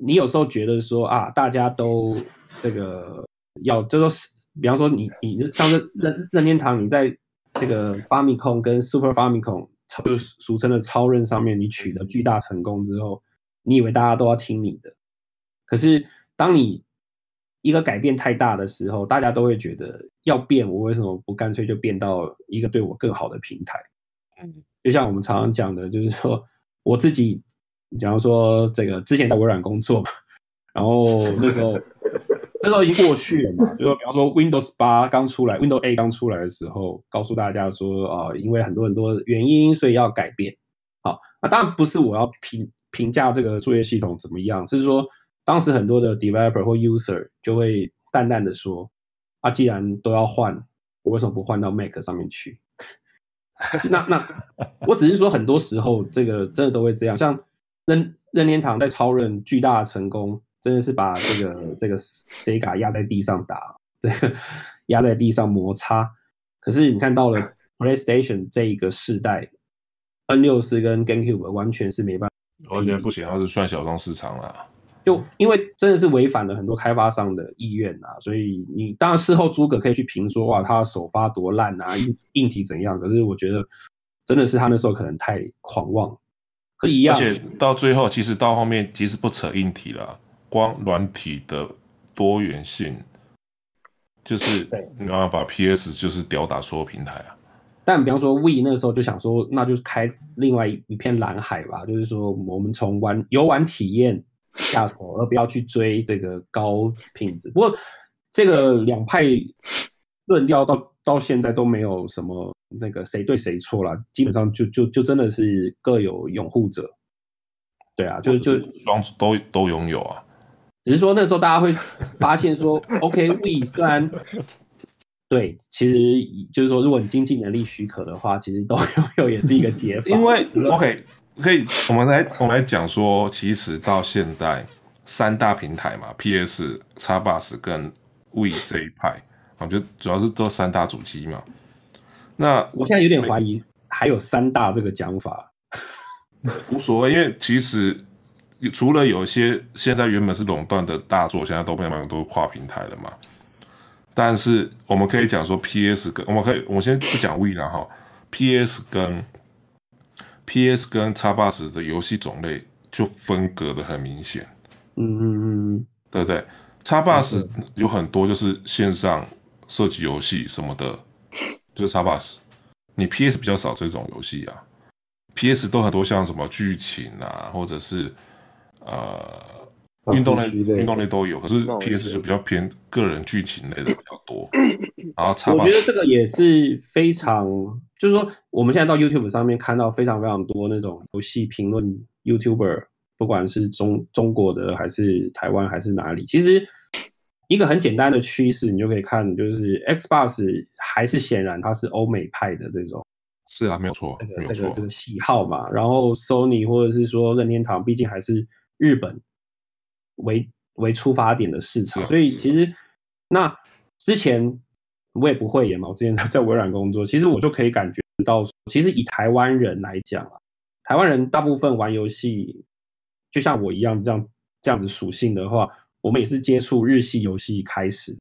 你有时候觉得说啊，大家都这个要就说是。比方说你，你你像是任任天堂，你在这个 Famicom 跟 Super Famicom，就是俗称的超任上面，你取得巨大成功之后，你以为大家都要听你的，可是当你一个改变太大的时候，大家都会觉得要变，我为什么不干脆就变到一个对我更好的平台？嗯，就像我们常常讲的，就是说我自己，假如说这个之前在微软工作嘛，然后那时候。那时候已经过去了嘛？就说比方说 Windows 八刚出来，Windows A 刚出来的时候，告诉大家说啊、呃，因为很多很多原因，所以要改变。好，那当然不是我要评评价这个作业系统怎么样，是说当时很多的 developer 或 user 就会淡淡的说啊，既然都要换，我为什么不换到 Mac 上面去？[LAUGHS] 那那我只是说，很多时候这个真的都会这样，像任任天堂在超任巨大的成功。真的是把这个 [LAUGHS] 这个 Sega 压在地上打，[LAUGHS] 这个压在地上摩擦。可是你看到了 PlayStation 这一个世代，N64 跟 GameCube 完全是没办法，完全不行，它是算小众市场了。就因为真的是违反了很多开发商的意愿啊，所以你当然事后诸葛可以去评说，哇，他首发多烂啊，硬硬体怎样？可是我觉得真的是他那时候可能太狂妄，可一样。而且到最后，其实到后面其实不扯硬体了。光软体的多元性，就是你要把 PS 就是吊打所有平台啊。但比方说 Wii 那时候就想说，那就是开另外一片蓝海吧，就是说我们从玩游玩体验下手，而不要去追这个高品质。不过这个两派论调到到现在都没有什么那个谁对谁错了，基本上就就就真的是各有拥护者。对啊，就就双都都拥有啊。只是说那时候大家会发现说，OK，Wii [LAUGHS] 虽然对，其实就是说，如果你经济能力许可的话，其实都拥 [LAUGHS] 有也是一个解法。因为 OK，可以我们来我们来讲说，其实到现在三大平台嘛，PS、Xbox 跟 Wii 这一派，我觉得主要是做三大主机嘛。那我现在有点怀疑还有三大这个讲法，无所谓，因为其实除了有些现在原本是垄断的大作，现在都慢慢都跨平台了嘛。但是我们可以讲说，PS 跟我们可以，我先不讲 Wii 了哈，PS 跟 PS 跟 Xbox 的游戏种类就分隔的很明显。嗯嗯嗯，对不对？Xbox 有很多就是线上射击游戏什么的，就是 Xbox。你 PS 比较少这种游戏啊，PS 都很多像什么剧情啊，或者是呃。运动类、运动类都有，可是 PS 就比较偏个人剧情类的比较多。然后，我觉得这个也是非常，就是说我们现在到 YouTube 上面看到非常非常多那种游戏评论 YouTuber，不管是中中国的还是台湾还是哪里，其实一个很简单的趋势，你就可以看，就是 Xbox 还是显然它是欧美派的这种。是啊，没有错，这个这个这个喜好嘛。然后 Sony 或者是说任天堂，毕竟还是日本。为为出发点的市场，所以其实那之前我也不会演嘛，我之前在 [LAUGHS] 在微软工作，其实我就可以感觉到，其实以台湾人来讲啊，台湾人大部分玩游戏，就像我一样这样这样子属性的话，我们也是接触日系游戏开始，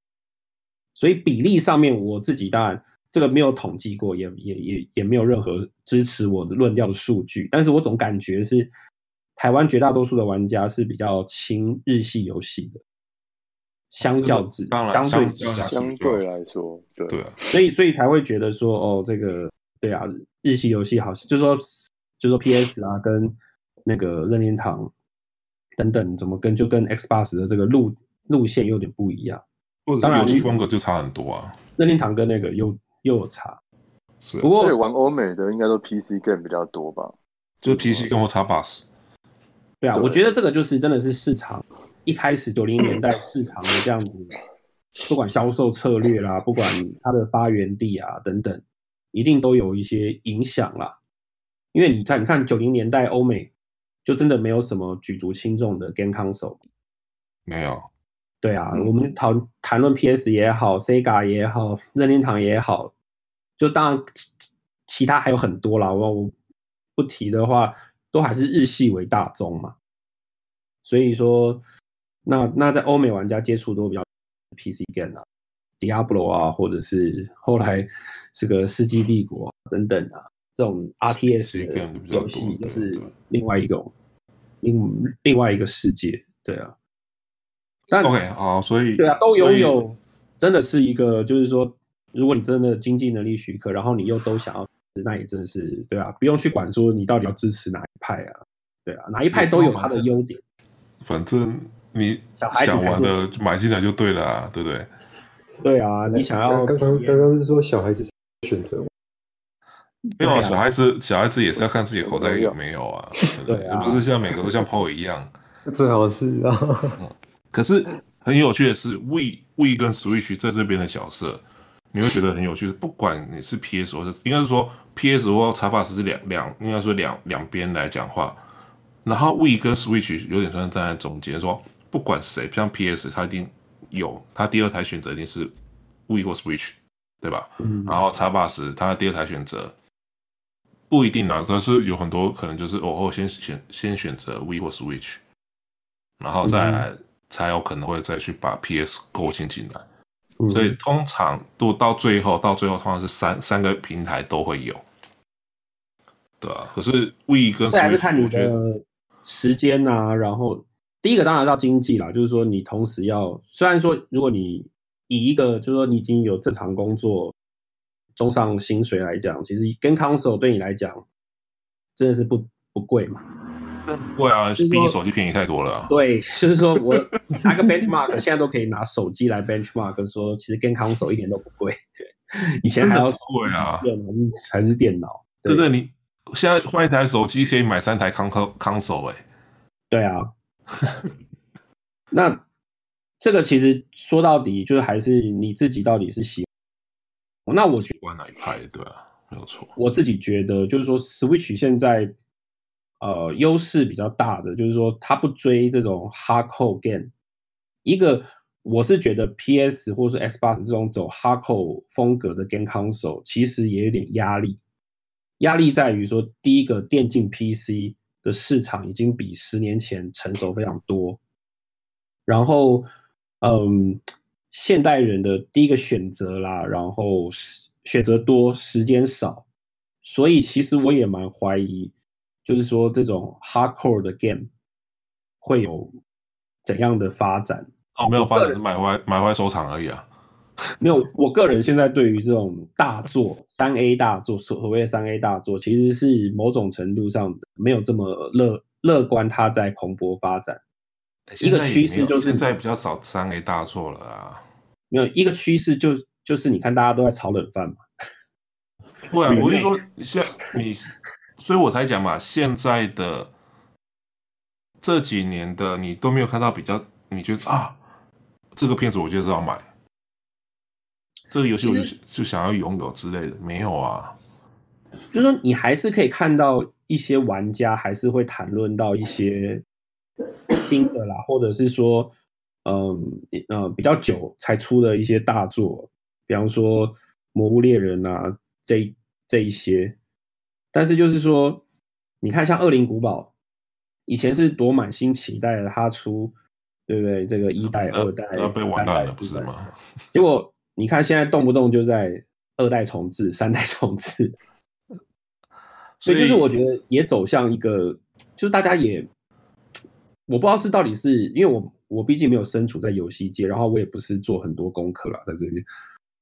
所以比例上面我自己当然这个没有统计过，也也也也没有任何支持我的论调的数据，但是我总感觉是。台湾绝大多数的玩家是比较轻日系游戏的，相较之当然相对相对来说，对，对啊，所以所以才会觉得说，哦，这个对啊，日系游戏好，就是说就是说 PS 啊，跟那个任天堂等等，怎么跟就跟 Xbox 的这个路路线有点不一样，当然游戏风格就差很多啊，任天堂跟那个又又有差，是、啊，不过玩欧美的应该都 PC game 比较多吧，就是 PC 跟我 Xbox。对啊，我觉得这个就是真的是市场一开始九零年代市场的这样子，不管销售策略啦，不管它的发源地啊等等，一定都有一些影响啦。因为你看，你看九零年代欧美就真的没有什么举足轻重的 game console，没有。对啊，我们讨谈论 PS 也好，Sega 也好，任天堂也好，就当然其他还有很多啦。我我不提的话。都还是日系为大宗嘛，所以说，那那在欧美玩家接触都比较 PC game 啊，Diablo 啊，或者是后来这个世纪帝国等等啊，这种 RTS 的游戏就是另外一种另另外一个世界，对啊。但 OK 啊，所以对啊，都拥有，真的是一个，就是说，如果你真的经济能力许可，然后你又都想要。那也真是对啊，不用去管说你到底要支持哪一派啊，对啊，哪一派都有它的优点。反正你想玩的就买进来就对了啊，对不对？对啊，你想要刚刚刚刚是说小孩子选择，没有啊，小孩子小孩子也是要看自己口袋有没有啊，[LAUGHS] 对啊，不是像每个都像 Paul 一样，[LAUGHS] 最好是啊。可是很有趣的是，Wii Wii 跟 Switch 在这边的角色。你会觉得很有趣，不管你是 PS 或者应该是说 PS 或 Xbox 是两两，应该说两两边来讲话。然后 Wii 跟 Switch 有点像站在中间，说不管谁，像 PS 它一定有，它第二台选择一定是 Wii 或 Switch，对吧？嗯。然后 Xbox 它的第二台选择不一定啊，但是有很多可能就是偶尔先选先选择 Wii 或 Switch，然后再来才有可能会再去把 PS 勾进进来。所以通常都到最后，到最后通常是三三个平台都会有，对啊。可是 Wii 跟 Switch 还是看你的时间啊，然后第一个当然要经济啦，就是说你同时要，虽然说如果你以一个就是说你已经有正常工作、中上薪水来讲，其实跟 console 对你来讲真的是不不贵嘛。对啊，比你手机便宜太多了，啊。对，[LAUGHS] 就是说我拿个 benchmark，现在都可以拿手机来 benchmark，说其实跟 console 一点都不贵。以前还要贵啊，电脑还是电脑。对对，你现在换一台手机可以买三台 console console 哎。对啊。[LAUGHS] 那这个其实说到底就是还是你自己到底是喜欢。那我觉得哪一派？对啊，没有错。我自己觉得就是说 Switch 现在。呃，优势比较大的就是说，它不追这种 hardcore game。一个我是觉得 PS 或是 Xbox 这种走 Hardcore 风格的 Game Console 其实也有点压力。压力在于说，第一个电竞 PC 的市场已经比十年前成熟非常多，然后，嗯，现代人的第一个选择啦，然后选择多，时间少，所以其实我也蛮怀疑，就是说这种 Hardcore 的 Game 会有怎样的发展？哦，没有发展，是买回来买回来收藏而已啊。没有，我个人现在对于这种大作、三 A 大作，所谓的三 A 大作，其实是某种程度上没有这么乐乐观，它在蓬勃发展。一个趋势就是现在比较少三 A 大作了啊。没有一个趋势就就是你看大家都在炒冷饭嘛。[LAUGHS] 对啊，[LAUGHS] 我就说像你，所以我才讲嘛，现在的这几年的你都没有看到比较，你觉得啊，这个片子我就是要买。这个游戏我就就想要拥有之类的，没有啊。就是说，你还是可以看到一些玩家还是会谈论到一些 [COUGHS] 新的啦，或者是说，嗯呃比较久才出的一些大作，比方说《魔物猎人》啊，这这一些。但是就是说，你看像《恶灵古堡》，以前是多满心期待的，它出，对不对？这个一代、二代、要被玩烂了，不是吗？[LAUGHS] 结果。你看，现在动不动就在二代重置、三代重置，[LAUGHS] 所以就是我觉得也走向一个，就是大家也，我不知道是到底是因为我我毕竟没有身处在游戏界，然后我也不是做很多功课啦，在这边，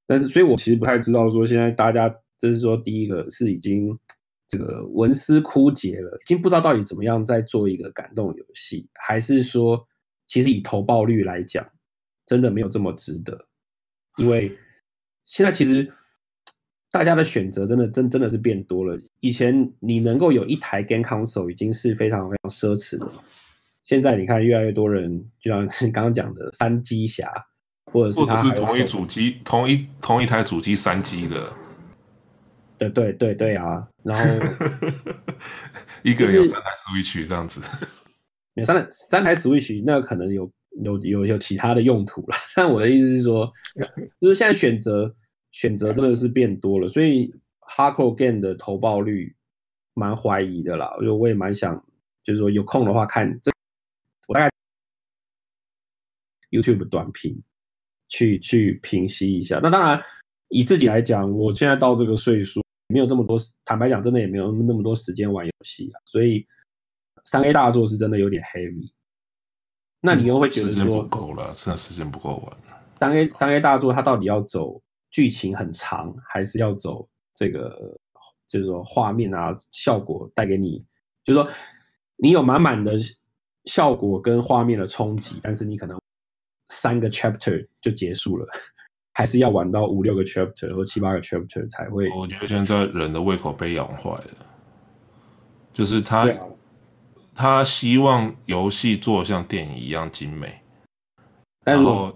但是所以我其实不太知道说现在大家就是说第一个是已经这个文思枯竭了，已经不知道到底怎么样在做一个感动游戏，还是说其实以投报率来讲，真的没有这么值得。因为现在其实大家的选择真的真真的是变多了。以前你能够有一台 Game Console 已经是非常非常奢侈的。现在你看越来越多人，就像刚刚讲的三机侠，或者是他是同一主机、同一同一台主机三机的。对对对对啊！然后 [LAUGHS] 一个人有三台 Switch 这样子，有三台三台 Switch，那可能有。有有有其他的用途了，[LAUGHS] 但我的意思是说，[LAUGHS] 就是现在选择选择真的是变多了，所以 Hardcore Game 的投报率蛮怀疑的啦。就我也蛮想，就是说有空的话看这，我大概 YouTube 短评去去平息一下。那当然以自己来讲，我现在到这个岁数，没有这么多，坦白讲，真的也没有那么多时间玩游戏啊，所以三 A 大作是真的有点 heavy。那你又会觉得说不够了，真的时间不够玩。三 A 三 A 大作，它到底要走剧情很长，还是要走这个，就是说画面啊效果带给你，就是说你有满满的效果跟画面的冲击，但是你可能三个 chapter 就结束了，还是要玩到五六个 chapter 或七八个 chapter 才会。我觉得现在人的胃口被养坏了，就是他。他希望游戏做像电影一样精美，然后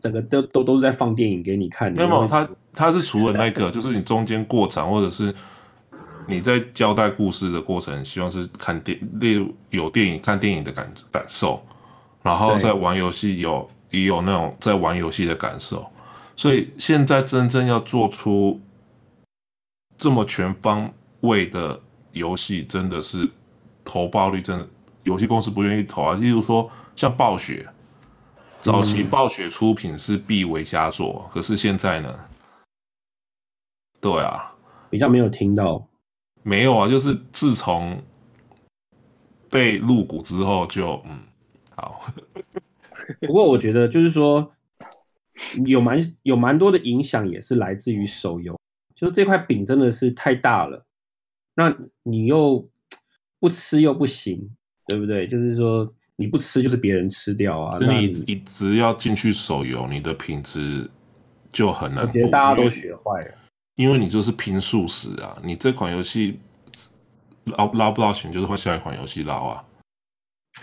整个都都都是在放电影给你看。没有，他他是除了那个，[LAUGHS] 就是你中间过场或者是你在交代故事的过程，希望是看电，例如有电影看电影的感感受，然后在玩游戏有也有那种在玩游戏的感受。所以现在真正要做出这么全方位的游戏，真的是。投报率真的，有些公司不愿意投啊。例如说，像暴雪，早期暴雪出品是必为佳作，嗯，可是现在呢？对啊，比较没有听到。没有啊，就是自从被入股之后就，就嗯，好。[LAUGHS] 不过我觉得，就是说，有蛮有蛮多的影响，也是来自于手游。就是这块饼真的是太大了，那你又。不吃又不行，对不对？就是说你不吃就是别人吃掉啊。那你你只要进去手游，你的品质就很难。我觉得大家都学坏了，因为你就是拼速死啊！你这款游戏捞捞不到钱，就是换下一款游戏捞啊。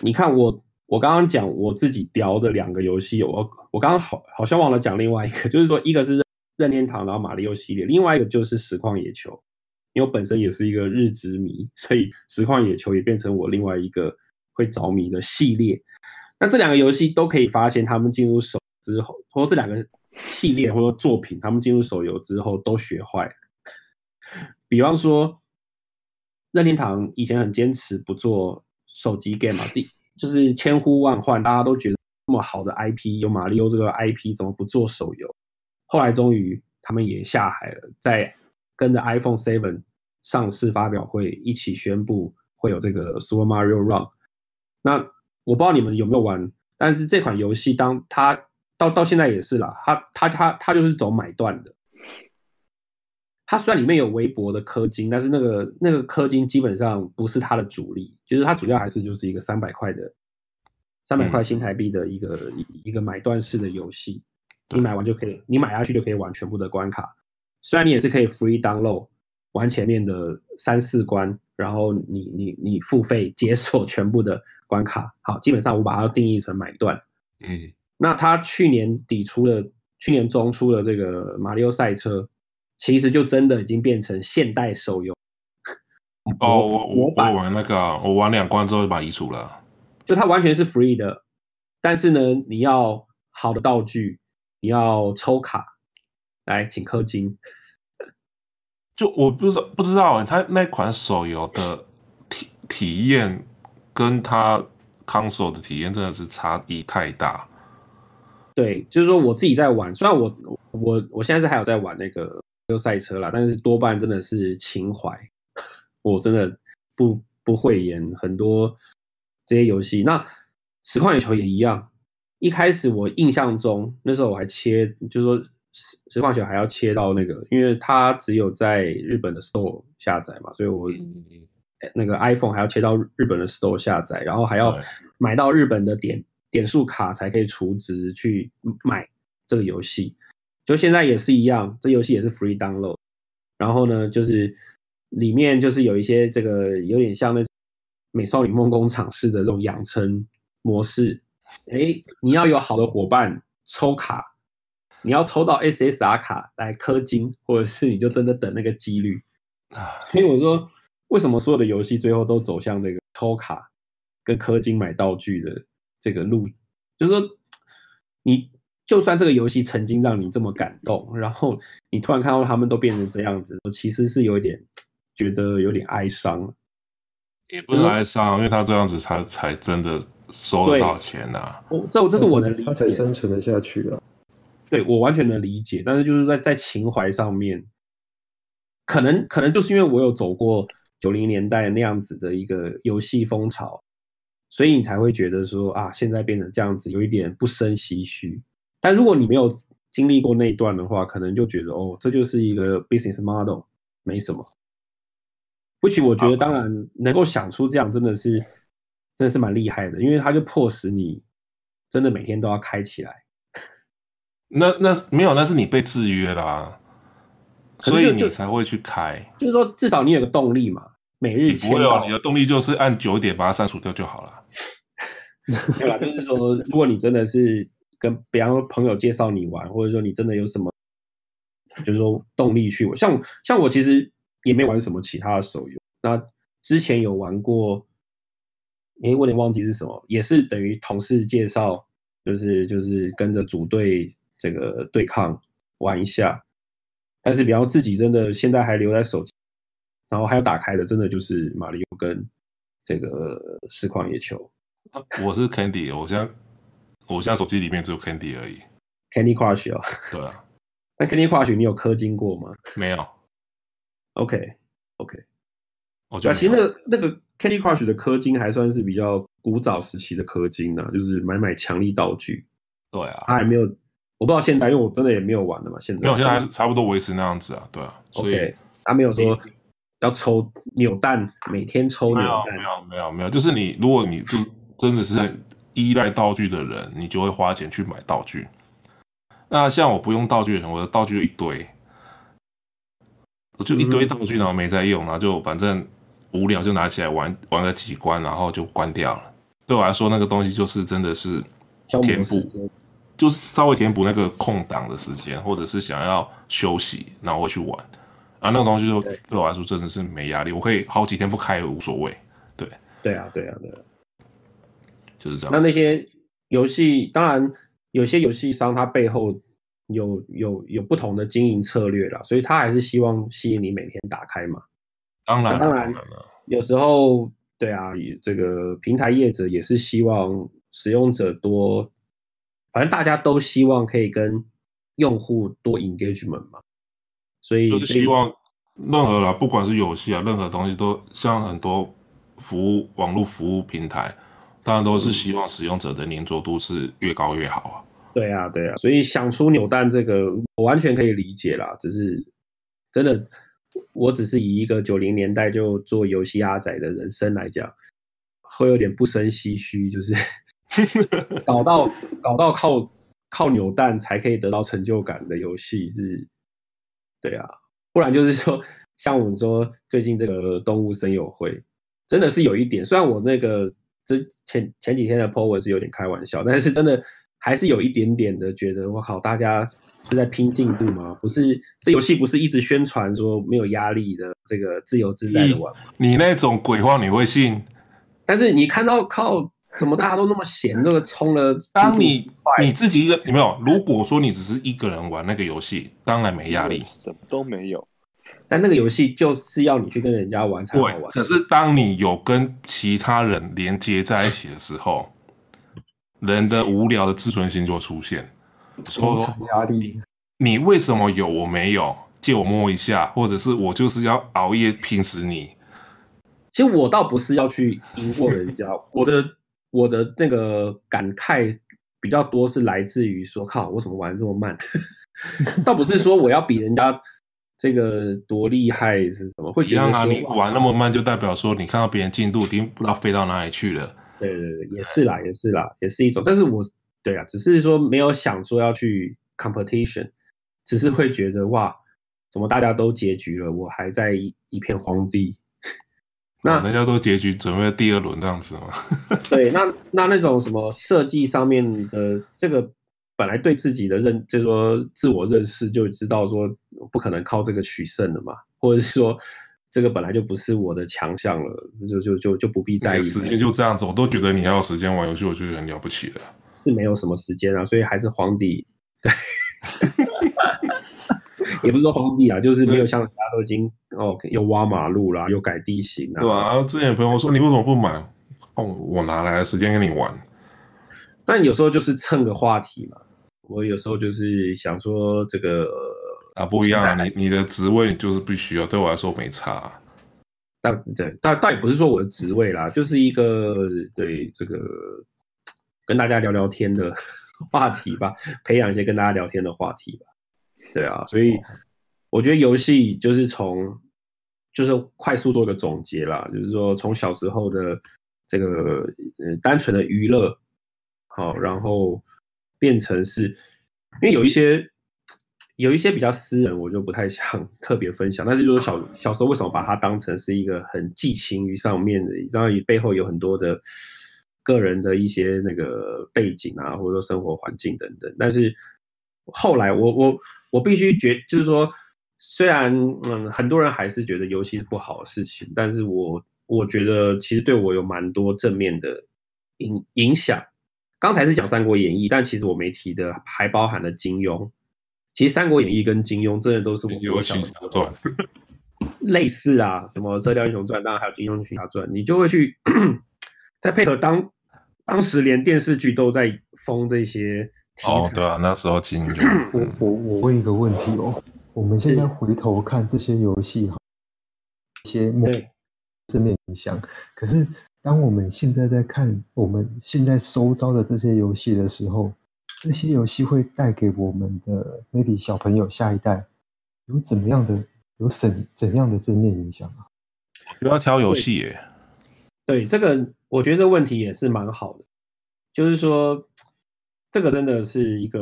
你看我我刚刚讲我自己叼的两个游戏，我我刚刚好好像忘了讲另外一个，就是说一个是任天堂，然后马里奥系列，另外一个就是实况野球。因为本身也是一个日职迷，所以实况野球也变成我另外一个会着迷的系列。那这两个游戏都可以发现，他们进入手之后，或者这两个系列或者作品，他们进入手游之后都学坏了。比方说，任天堂以前很坚持不做手机 game 嘛，就是千呼万唤，大家都觉得这么好的 IP，有马里奥这个 IP，怎么不做手游？后来终于他们也下海了，在跟着 iPhone Seven 上市发表会一起宣布会有这个 Super Mario Run。那我不知道你们有没有玩，但是这款游戏当它到到现在也是啦，它它它它就是走买断的。它虽然里面有微博的氪金，但是那个那个氪金基本上不是它的主力，就是它主要还是就是一个三百块的三百块新台币的一个、嗯、一个买断式的游戏。你买完就可以，你买下去就可以玩全部的关卡。虽然你也是可以 free download 玩前面的三四关，然后你你你付费解锁全部的关卡。好，基本上我把它定义成买断。嗯，那他去年底出了，去年中出了这个马里奥赛车。其实就真的已经变成现代手游。哦，我我我玩那个，我玩两关之后就把移除了。就它完全是 free 的，但是呢，你要好的道具，你要抽卡，来请扣金。[LAUGHS] 就我不知道不知道，他那款手游的体体验跟他 console 的体验真的是差异太大。对，就是说我自己在玩，虽然我我我现在是还有在玩那个。又赛车啦，但是多半真的是情怀。[LAUGHS] 我真的不不会演很多这些游戏。那实况野球也一样。一开始我印象中，那时候我还切，就是说实实况球还要切到那个，因为它只有在日本的 Store 下载嘛，所以我那个 iPhone 还要切到日本的 Store 下载，然后还要买到日本的点点数卡才可以储值去买这个游戏。就现在也是一样，这游戏也是 free download，然后呢，就是里面就是有一些这个有点像那美少女梦工厂式的这种养成模式，哎，你要有好的伙伴抽卡，你要抽到 SSR 卡来氪金，或者是你就真的等那个几率啊。所以我说，为什么所有的游戏最后都走向这个抽卡跟氪金买道具的这个路？就是说你。就算这个游戏曾经让你这么感动，然后你突然看到他们都变成这样子，我其实是有一点觉得有点哀伤。也不是哀伤，因为他这样子才才真的收得到钱呐、啊。我这这是我的理解，他才生存得下去啊。对，我完全能理解，但是就是在在情怀上面，可能可能就是因为我有走过九零年代那样子的一个游戏风潮，所以你才会觉得说啊，现在变成这样子，有一点不胜唏嘘。但如果你没有经历过那一段的话，可能就觉得哦，这就是一个 business model，没什么。which 我觉得当然能够想出这样，真的是真的是蛮厉害的，因为它就迫使你真的每天都要开起来。那那没有，那是你被制约啦啊，所以你才会去开。就是说，至少你有个动力嘛，每日签到。不会有，你的动力就是按久一点把它删除掉就好了。对吧？就是说，如果你真的是。跟比方说朋友介绍你玩，或者说你真的有什么，就是说动力去玩。像像我其实也没玩什么其他的手游。那之前有玩过，哎，我有点忘记是什么，也是等于同事介绍，就是就是跟着组队这个对抗玩一下。但是比方自己真的现在还留在手机，然后还有打开的，真的就是马里奥跟这个实况野球。我是 Candy，我现在。我现在手机里面只有 Candy 而已，Candy Crush 哦。对啊，那 Candy Crush 你有氪金过吗？没有。OK OK，我觉得其实那个那个 Candy Crush 的氪金还算是比较古早时期的氪金啊，就是买买强力道具。对啊，他还没有，我不知道现在，因为我真的也没有玩了嘛。现在没有，现在还是差不多维持那样子啊。对啊，OK，他没有说要抽扭蛋，每天抽扭蛋。没有没有没有，就是你如果你就真的是。依赖道具的人，你就会花钱去买道具。那像我不用道具的人，我的道具就一堆，我就一堆道具，然后没在用，然后就反正无聊就拿起来玩玩个几关，然后就关掉了。对我来说，那个东西就是真的是填补，就是稍微填补那个空档的时间，或者是想要休息，然后我去玩。啊，那个东西就对我来说真的是没压力，我可以好几天不开也无所谓。对，对啊，对啊，对啊。就是这样。那那些游戏，当然有些游戏商它背后有有有不同的经营策略啦，所以他还是希望吸引你每天打开嘛。当然，当然，有时候对啊，这个平台业者也是希望使用者多，反正大家都希望可以跟用户多 engagement 嘛，所以就是希望任何啦，不管是游戏啊，任何东西都像很多服务网络服务平台。当然都是希望使用者的黏着度是越高越好啊。对啊，对啊，所以想出扭蛋这个，我完全可以理解啦。只是真的，我只是以一个九零年代就做游戏阿仔的人生来讲，会有点不胜唏嘘，就是 [LAUGHS] 搞到搞到靠靠扭蛋才可以得到成就感的游戏是，对啊，不然就是说像我们说最近这个动物森友会，真的是有一点，虽然我那个。之前前几天的 po 文是有点开玩笑，但是真的还是有一点点的觉得，我靠，大家是在拼进度吗？不是，这游戏不是一直宣传说没有压力的，这个自由自在的玩吗？你，你那种鬼话你会信？但是你看到靠，怎么大家都那么闲，那个冲了，当你你自己一个有没有？如果说你只是一个人玩那个游戏，当然没压力，什么都没有。但那个游戏就是要你去跟人家玩才好玩。可是当你有跟其他人连接在一起的时候，人的无聊的自尊心就出现。说压力，你为什么有我没有？借我摸一下，或者是我就是要熬夜拼死你。其实我倒不是要去赢过人家，我的我的那个感慨比较多是来自于说，靠，我怎么玩这么慢？[LAUGHS] 倒不是说我要比人家。这个多厉害是什么？会觉得说你玩那么慢，就代表说你看到别人进度已经不知道飞到哪里去了。对对对，也是啦，也是啦，也是一种。但是我对啊，只是说没有想说要去 competition，只是会觉得哇，怎么大家都结局了，我还在,一片荒地。那人家都结局准备第二轮这样子吗？[LAUGHS] [LAUGHS] 对，那那那种什么设计上面的这个。本来对自己的认，就是说自我认识就知道说不可能靠这个取胜的嘛，或者是说这个本来就不是我的强项了，就就就就不必在意。时间就这样子，我都觉得你还有时间玩游戏，我觉得很了不起了。是没有什么时间啊，所以还是皇帝。对，[LAUGHS] [LAUGHS] 也不是说封闭啊，就是没有像大家都已经哦，又挖马路啦，又改地形啊。对啊，然后之前有朋友说你为什么不买？哦，我哪来的时间跟你玩？但有时候就是蹭个话题嘛。我有时候就是想说，这个啊不一样啊，你你的职位就是必须要，对我来说没差啊。但对，但但也不是说我的职位啦，就是一个对这个跟大家聊聊天的 [LAUGHS] 话题吧，培养一些跟大家聊天的话题吧。对啊，所以我觉得游戏就是从就是快速做个总结啦，就是说从小时候的这个呃单纯的娱乐，好，然后。变成是，因为有一些有一些比较私人，我就不太想特别分享。但是就是小小时候为什么把它当成是一个很寄情于上面的，然后背后有很多的个人的一些那个背景啊，或者说生活环境等等。但是后来我我我必须觉，就是说，虽然嗯很多人还是觉得游戏是不好的事情，但是我我觉得其实对我有蛮多正面的影影响。刚才是讲《三国演义》，但其实我没提的还包含了金庸。其实《三国演义》跟金庸真的都是我小时候类似啊，什么《射雕英雄传》，当然还有《金庸群侠传》，你就会去 [COUGHS] 再配合当当时连电视剧都在封这些题材。哦，对啊，那时候经营。[CLEARS THROAT] 我我我问一个问题哦，我们现在回头看这些游戏哈，一些正面影响，可是。当我们现在在看我们现在收招的这些游戏的时候，这些游戏会带给我们的 maybe 小朋友下一代有怎么样的有怎怎样的正面影响啊？不要挑游戏耶。对，这个我觉得这个问题也是蛮好的，就是说这个真的是一个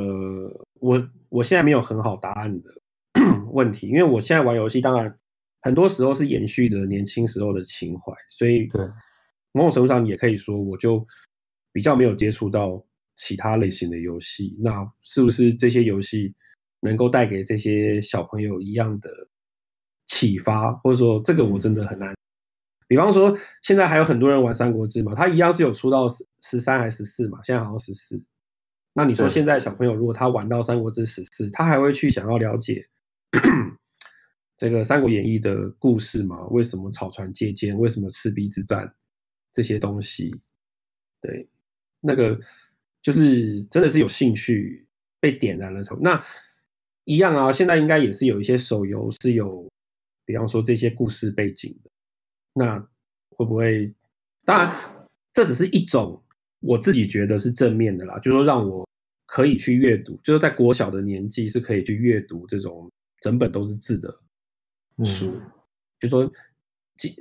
我我现在没有很好答案的 [CLEARS THROAT] 问题，因为我现在玩游戏，当然很多时候是延续着年轻时候的情怀，所以对。某种程度上，你也可以说，我就比较没有接触到其他类型的游戏。那是不是这些游戏能够带给这些小朋友一样的启发？或者说，这个我真的很难。比方说，现在还有很多人玩《三国志》嘛，他一样是有出到十十三还是十四嘛？现在好像十四。那你说现在小朋友如果他玩到《三国志十四》，他还会去想要了解 [CLEARS THROAT] 这个《三国演义》的故事吗？为什么草船借箭？为什么赤壁之战这些东西？对，那个就是真的是有兴趣被点燃了。那一样啊，现在应该也是有一些手游是有，比方说这些故事背景的。那会不会？当然，这只是一种。我自己觉得是正面的啦，就是说让我可以去阅读，就是在国小的年纪是可以去阅读这种整本都是字的书，嗯、就说《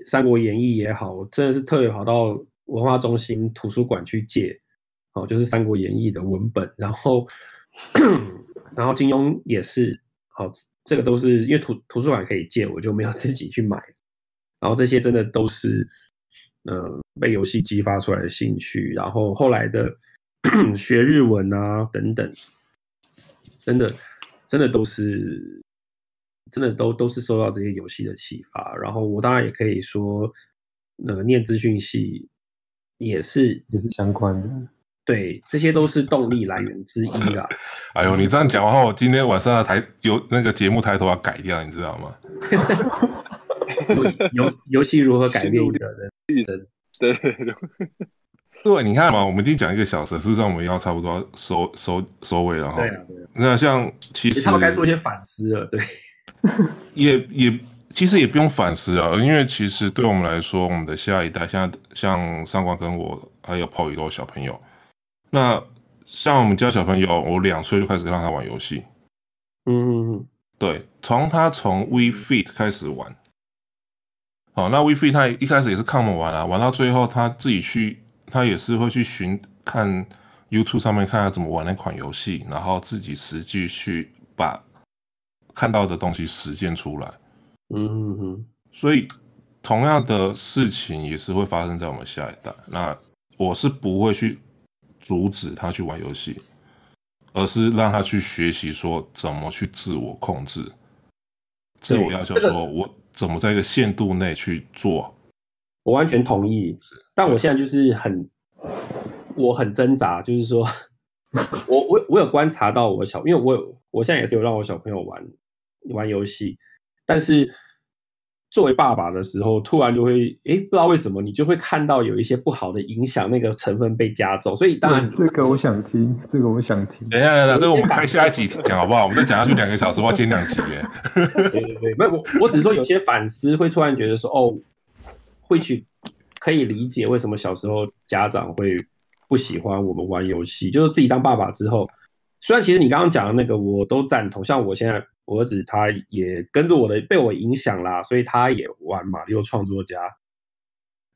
三国演义》也好，我真的是特别跑到文化中心图书馆去借，哦，就是《三国演义》的文本，然后 [CLEARS THROAT] 然后金庸也是，好，这个都是因为图图书馆可以借，我就没有自己去买，然后这些真的都是。呃，被游戏激发出来的兴趣，然后后来的 [CLEARS THROAT] 学日文啊等等，真的真的都是真的都都是受到这些游戏的启发。然后我当然也可以说，那个念资讯系也是也是相关的，对，这些都是动力来源之一啦。[LAUGHS] 哎呦，你这样讲的话，我今天晚上的台有那个节目抬头要改掉，你知道吗？[LAUGHS] 游游戏如何改变一个人？[LAUGHS] 对 [LAUGHS] 对，你看嘛，我们已经讲一个小时，事实上我们要差不多收收收尾了哈。对啊，对啊。那像其实他们该做一些反思了，对。[LAUGHS] 也也其实也不用反思啊，因为其实对我们来说，我们的下一代，像像上官跟我还有泡宇都小朋友，那像我们家小朋友，我两岁就开始让他玩游戏。嗯嗯嗯。对，从他从 Wii Fit 开始玩。好，那 WiFi 他一开始也是看我们玩啊，玩到最后他自己去，他也是会去寻看 YouTube 上面看他怎么玩那款游戏，然后自己实际去把看到的东西实践出来。嗯嗯嗯。所以同样的事情也是会发生在我们下一代。那我是不会去阻止他去玩游戏，而是让他去学习说怎么去自我控制，自我要求说我。怎么在一个限度内去做？我完全同意。但我现在就是很，我很挣扎，就是说，[LAUGHS] 我我我有观察到我小，因为我有，我现在也是有让我小朋友玩玩游戏，但是。作为爸爸的时候，突然就会，哎，不知道为什么，你就会看到有一些不好的影响，那个成分被加重。所以当然，这个我想听，这个我想听。等一下，等一下，这个我们开下一集讲好不好？我们再讲下去两个小时，我要剪两集耶。对对对，没有我，我只是说有些反思，会突然觉得说，哦，会去可以理解为什么小时候家长会不喜欢我们玩游戏，就是自己当爸爸之后，虽然其实你刚刚讲的那个我都赞同，像我现在。我儿子他也跟着我的被我影响啦，所以他也玩马里奥创作家。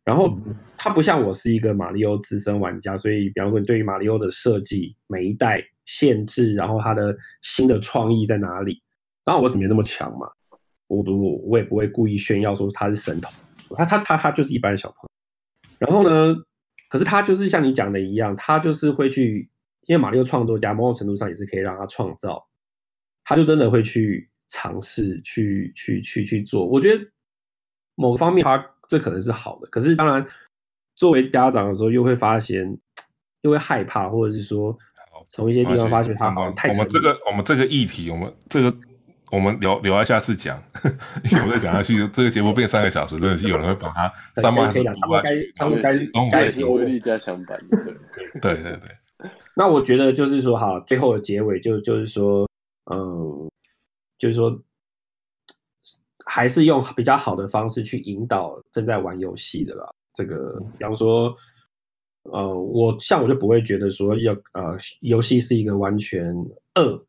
然后他不像我是一个马里奥资深玩家，所以比方说你对于马里奥的设计、每一代限制，然后他的新的创意在哪里？当然我怎么没那么强嘛，我不我也不会故意炫耀说他是神童，他他他他就是一般小朋友。然后呢，可是他就是像你讲的一样，他就是会去，因为马里奥创作家某种程度上也是可以让他创造。他就真的会去尝试，去去去去做。我觉得某个方面，他这可能是好的。可是当然，作为家长的时候，又会发现，又会害怕，或者是说，从一些地方发现他好像太我们这个我们这个议题，我们这个我们留留在下次讲。[LAUGHS] 因为我再讲下去，这个节目变三个小时，真的是有人会把它 [LAUGHS] 三八四。他们该他们该是威力加强版。对对对。那我觉得就是说，哈，最后的结尾就就是说。嗯，就是说，还是用比较好的方式去引导正在玩游戏的啦。这个，比方说，呃，我像我就不会觉得说要呃，游戏是一个完全恶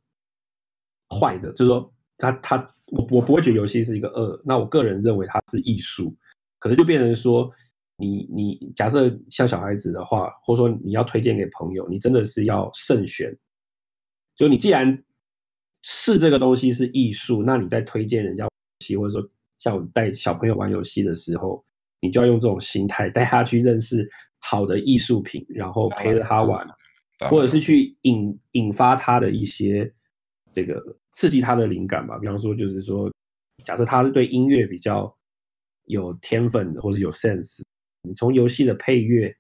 坏的，就是说，他他我我不会觉得游戏是一个恶。那我个人认为它是艺术，可能就变成说，你你假设像小孩子的话，或者说你要推荐给朋友，你真的是要慎选。就你既然是这个东西是艺术，那你在推荐人家游戏，或者说像我带小朋友玩游戏的时候，你就要用这种心态带他去认识好的艺术品，然后陪着他玩，或者是去引引发他的一些这个刺激他的灵感吧。比方说，就是说，假设他是对音乐比较有天分的，或者有 sense，你从游戏的配乐，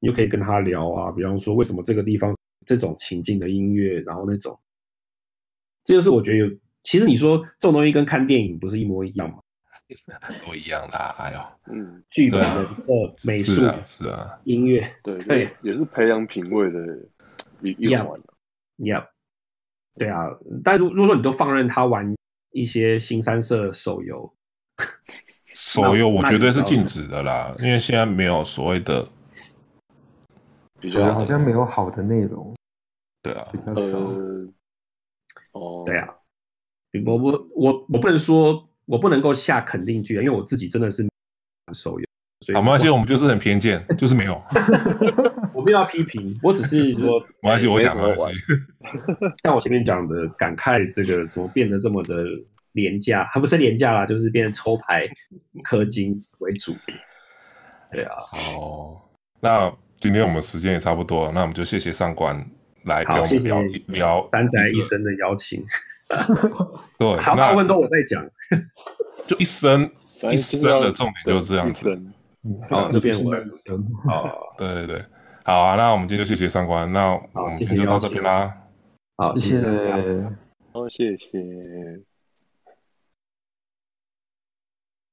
你就可以跟他聊啊。比方说，为什么这个地方这种情境的音乐，然后那种，这就是我觉得有。其实你说这种东西跟看电影不是一模一样吗？都一样啦，哎呦，嗯，剧本的美术是啊，是啊，音乐，[LAUGHS] 对对，也是培养品味的一一环。Yeah，对啊，但如如果说你都放任他玩一些新三色手游，[LAUGHS] 手游我绝对是禁止的啦，因为现在没有所谓的，比较好像没有好的内容，对啊，比较少，哦，对啊，我我我我不能说。我不能够下肯定句啊，因为我自己真的是手游，所以好，没关系，我们就是很偏见，就是没有。[LAUGHS] [LAUGHS] 我没有要批评，我只是说，没关系，我想玩。[LAUGHS] 像我前面讲的，感慨这个怎么变得这么的廉价，还不是廉价啦，就是变成抽牌氪金为主。对啊，哦，那今天我们时间也差不多了，那我们就谢谢上官来跟我们聊谢谢聊三宅一生的邀请。[LAUGHS] 对，[LAUGHS] 好，大部分都我在讲，[LAUGHS] 就一生一生的重点就是这样子，好，就变文，好，对对对，好啊，那我们今天就谢谢上官，那我们就到这边啦，好，谢谢大家，好，谢谢。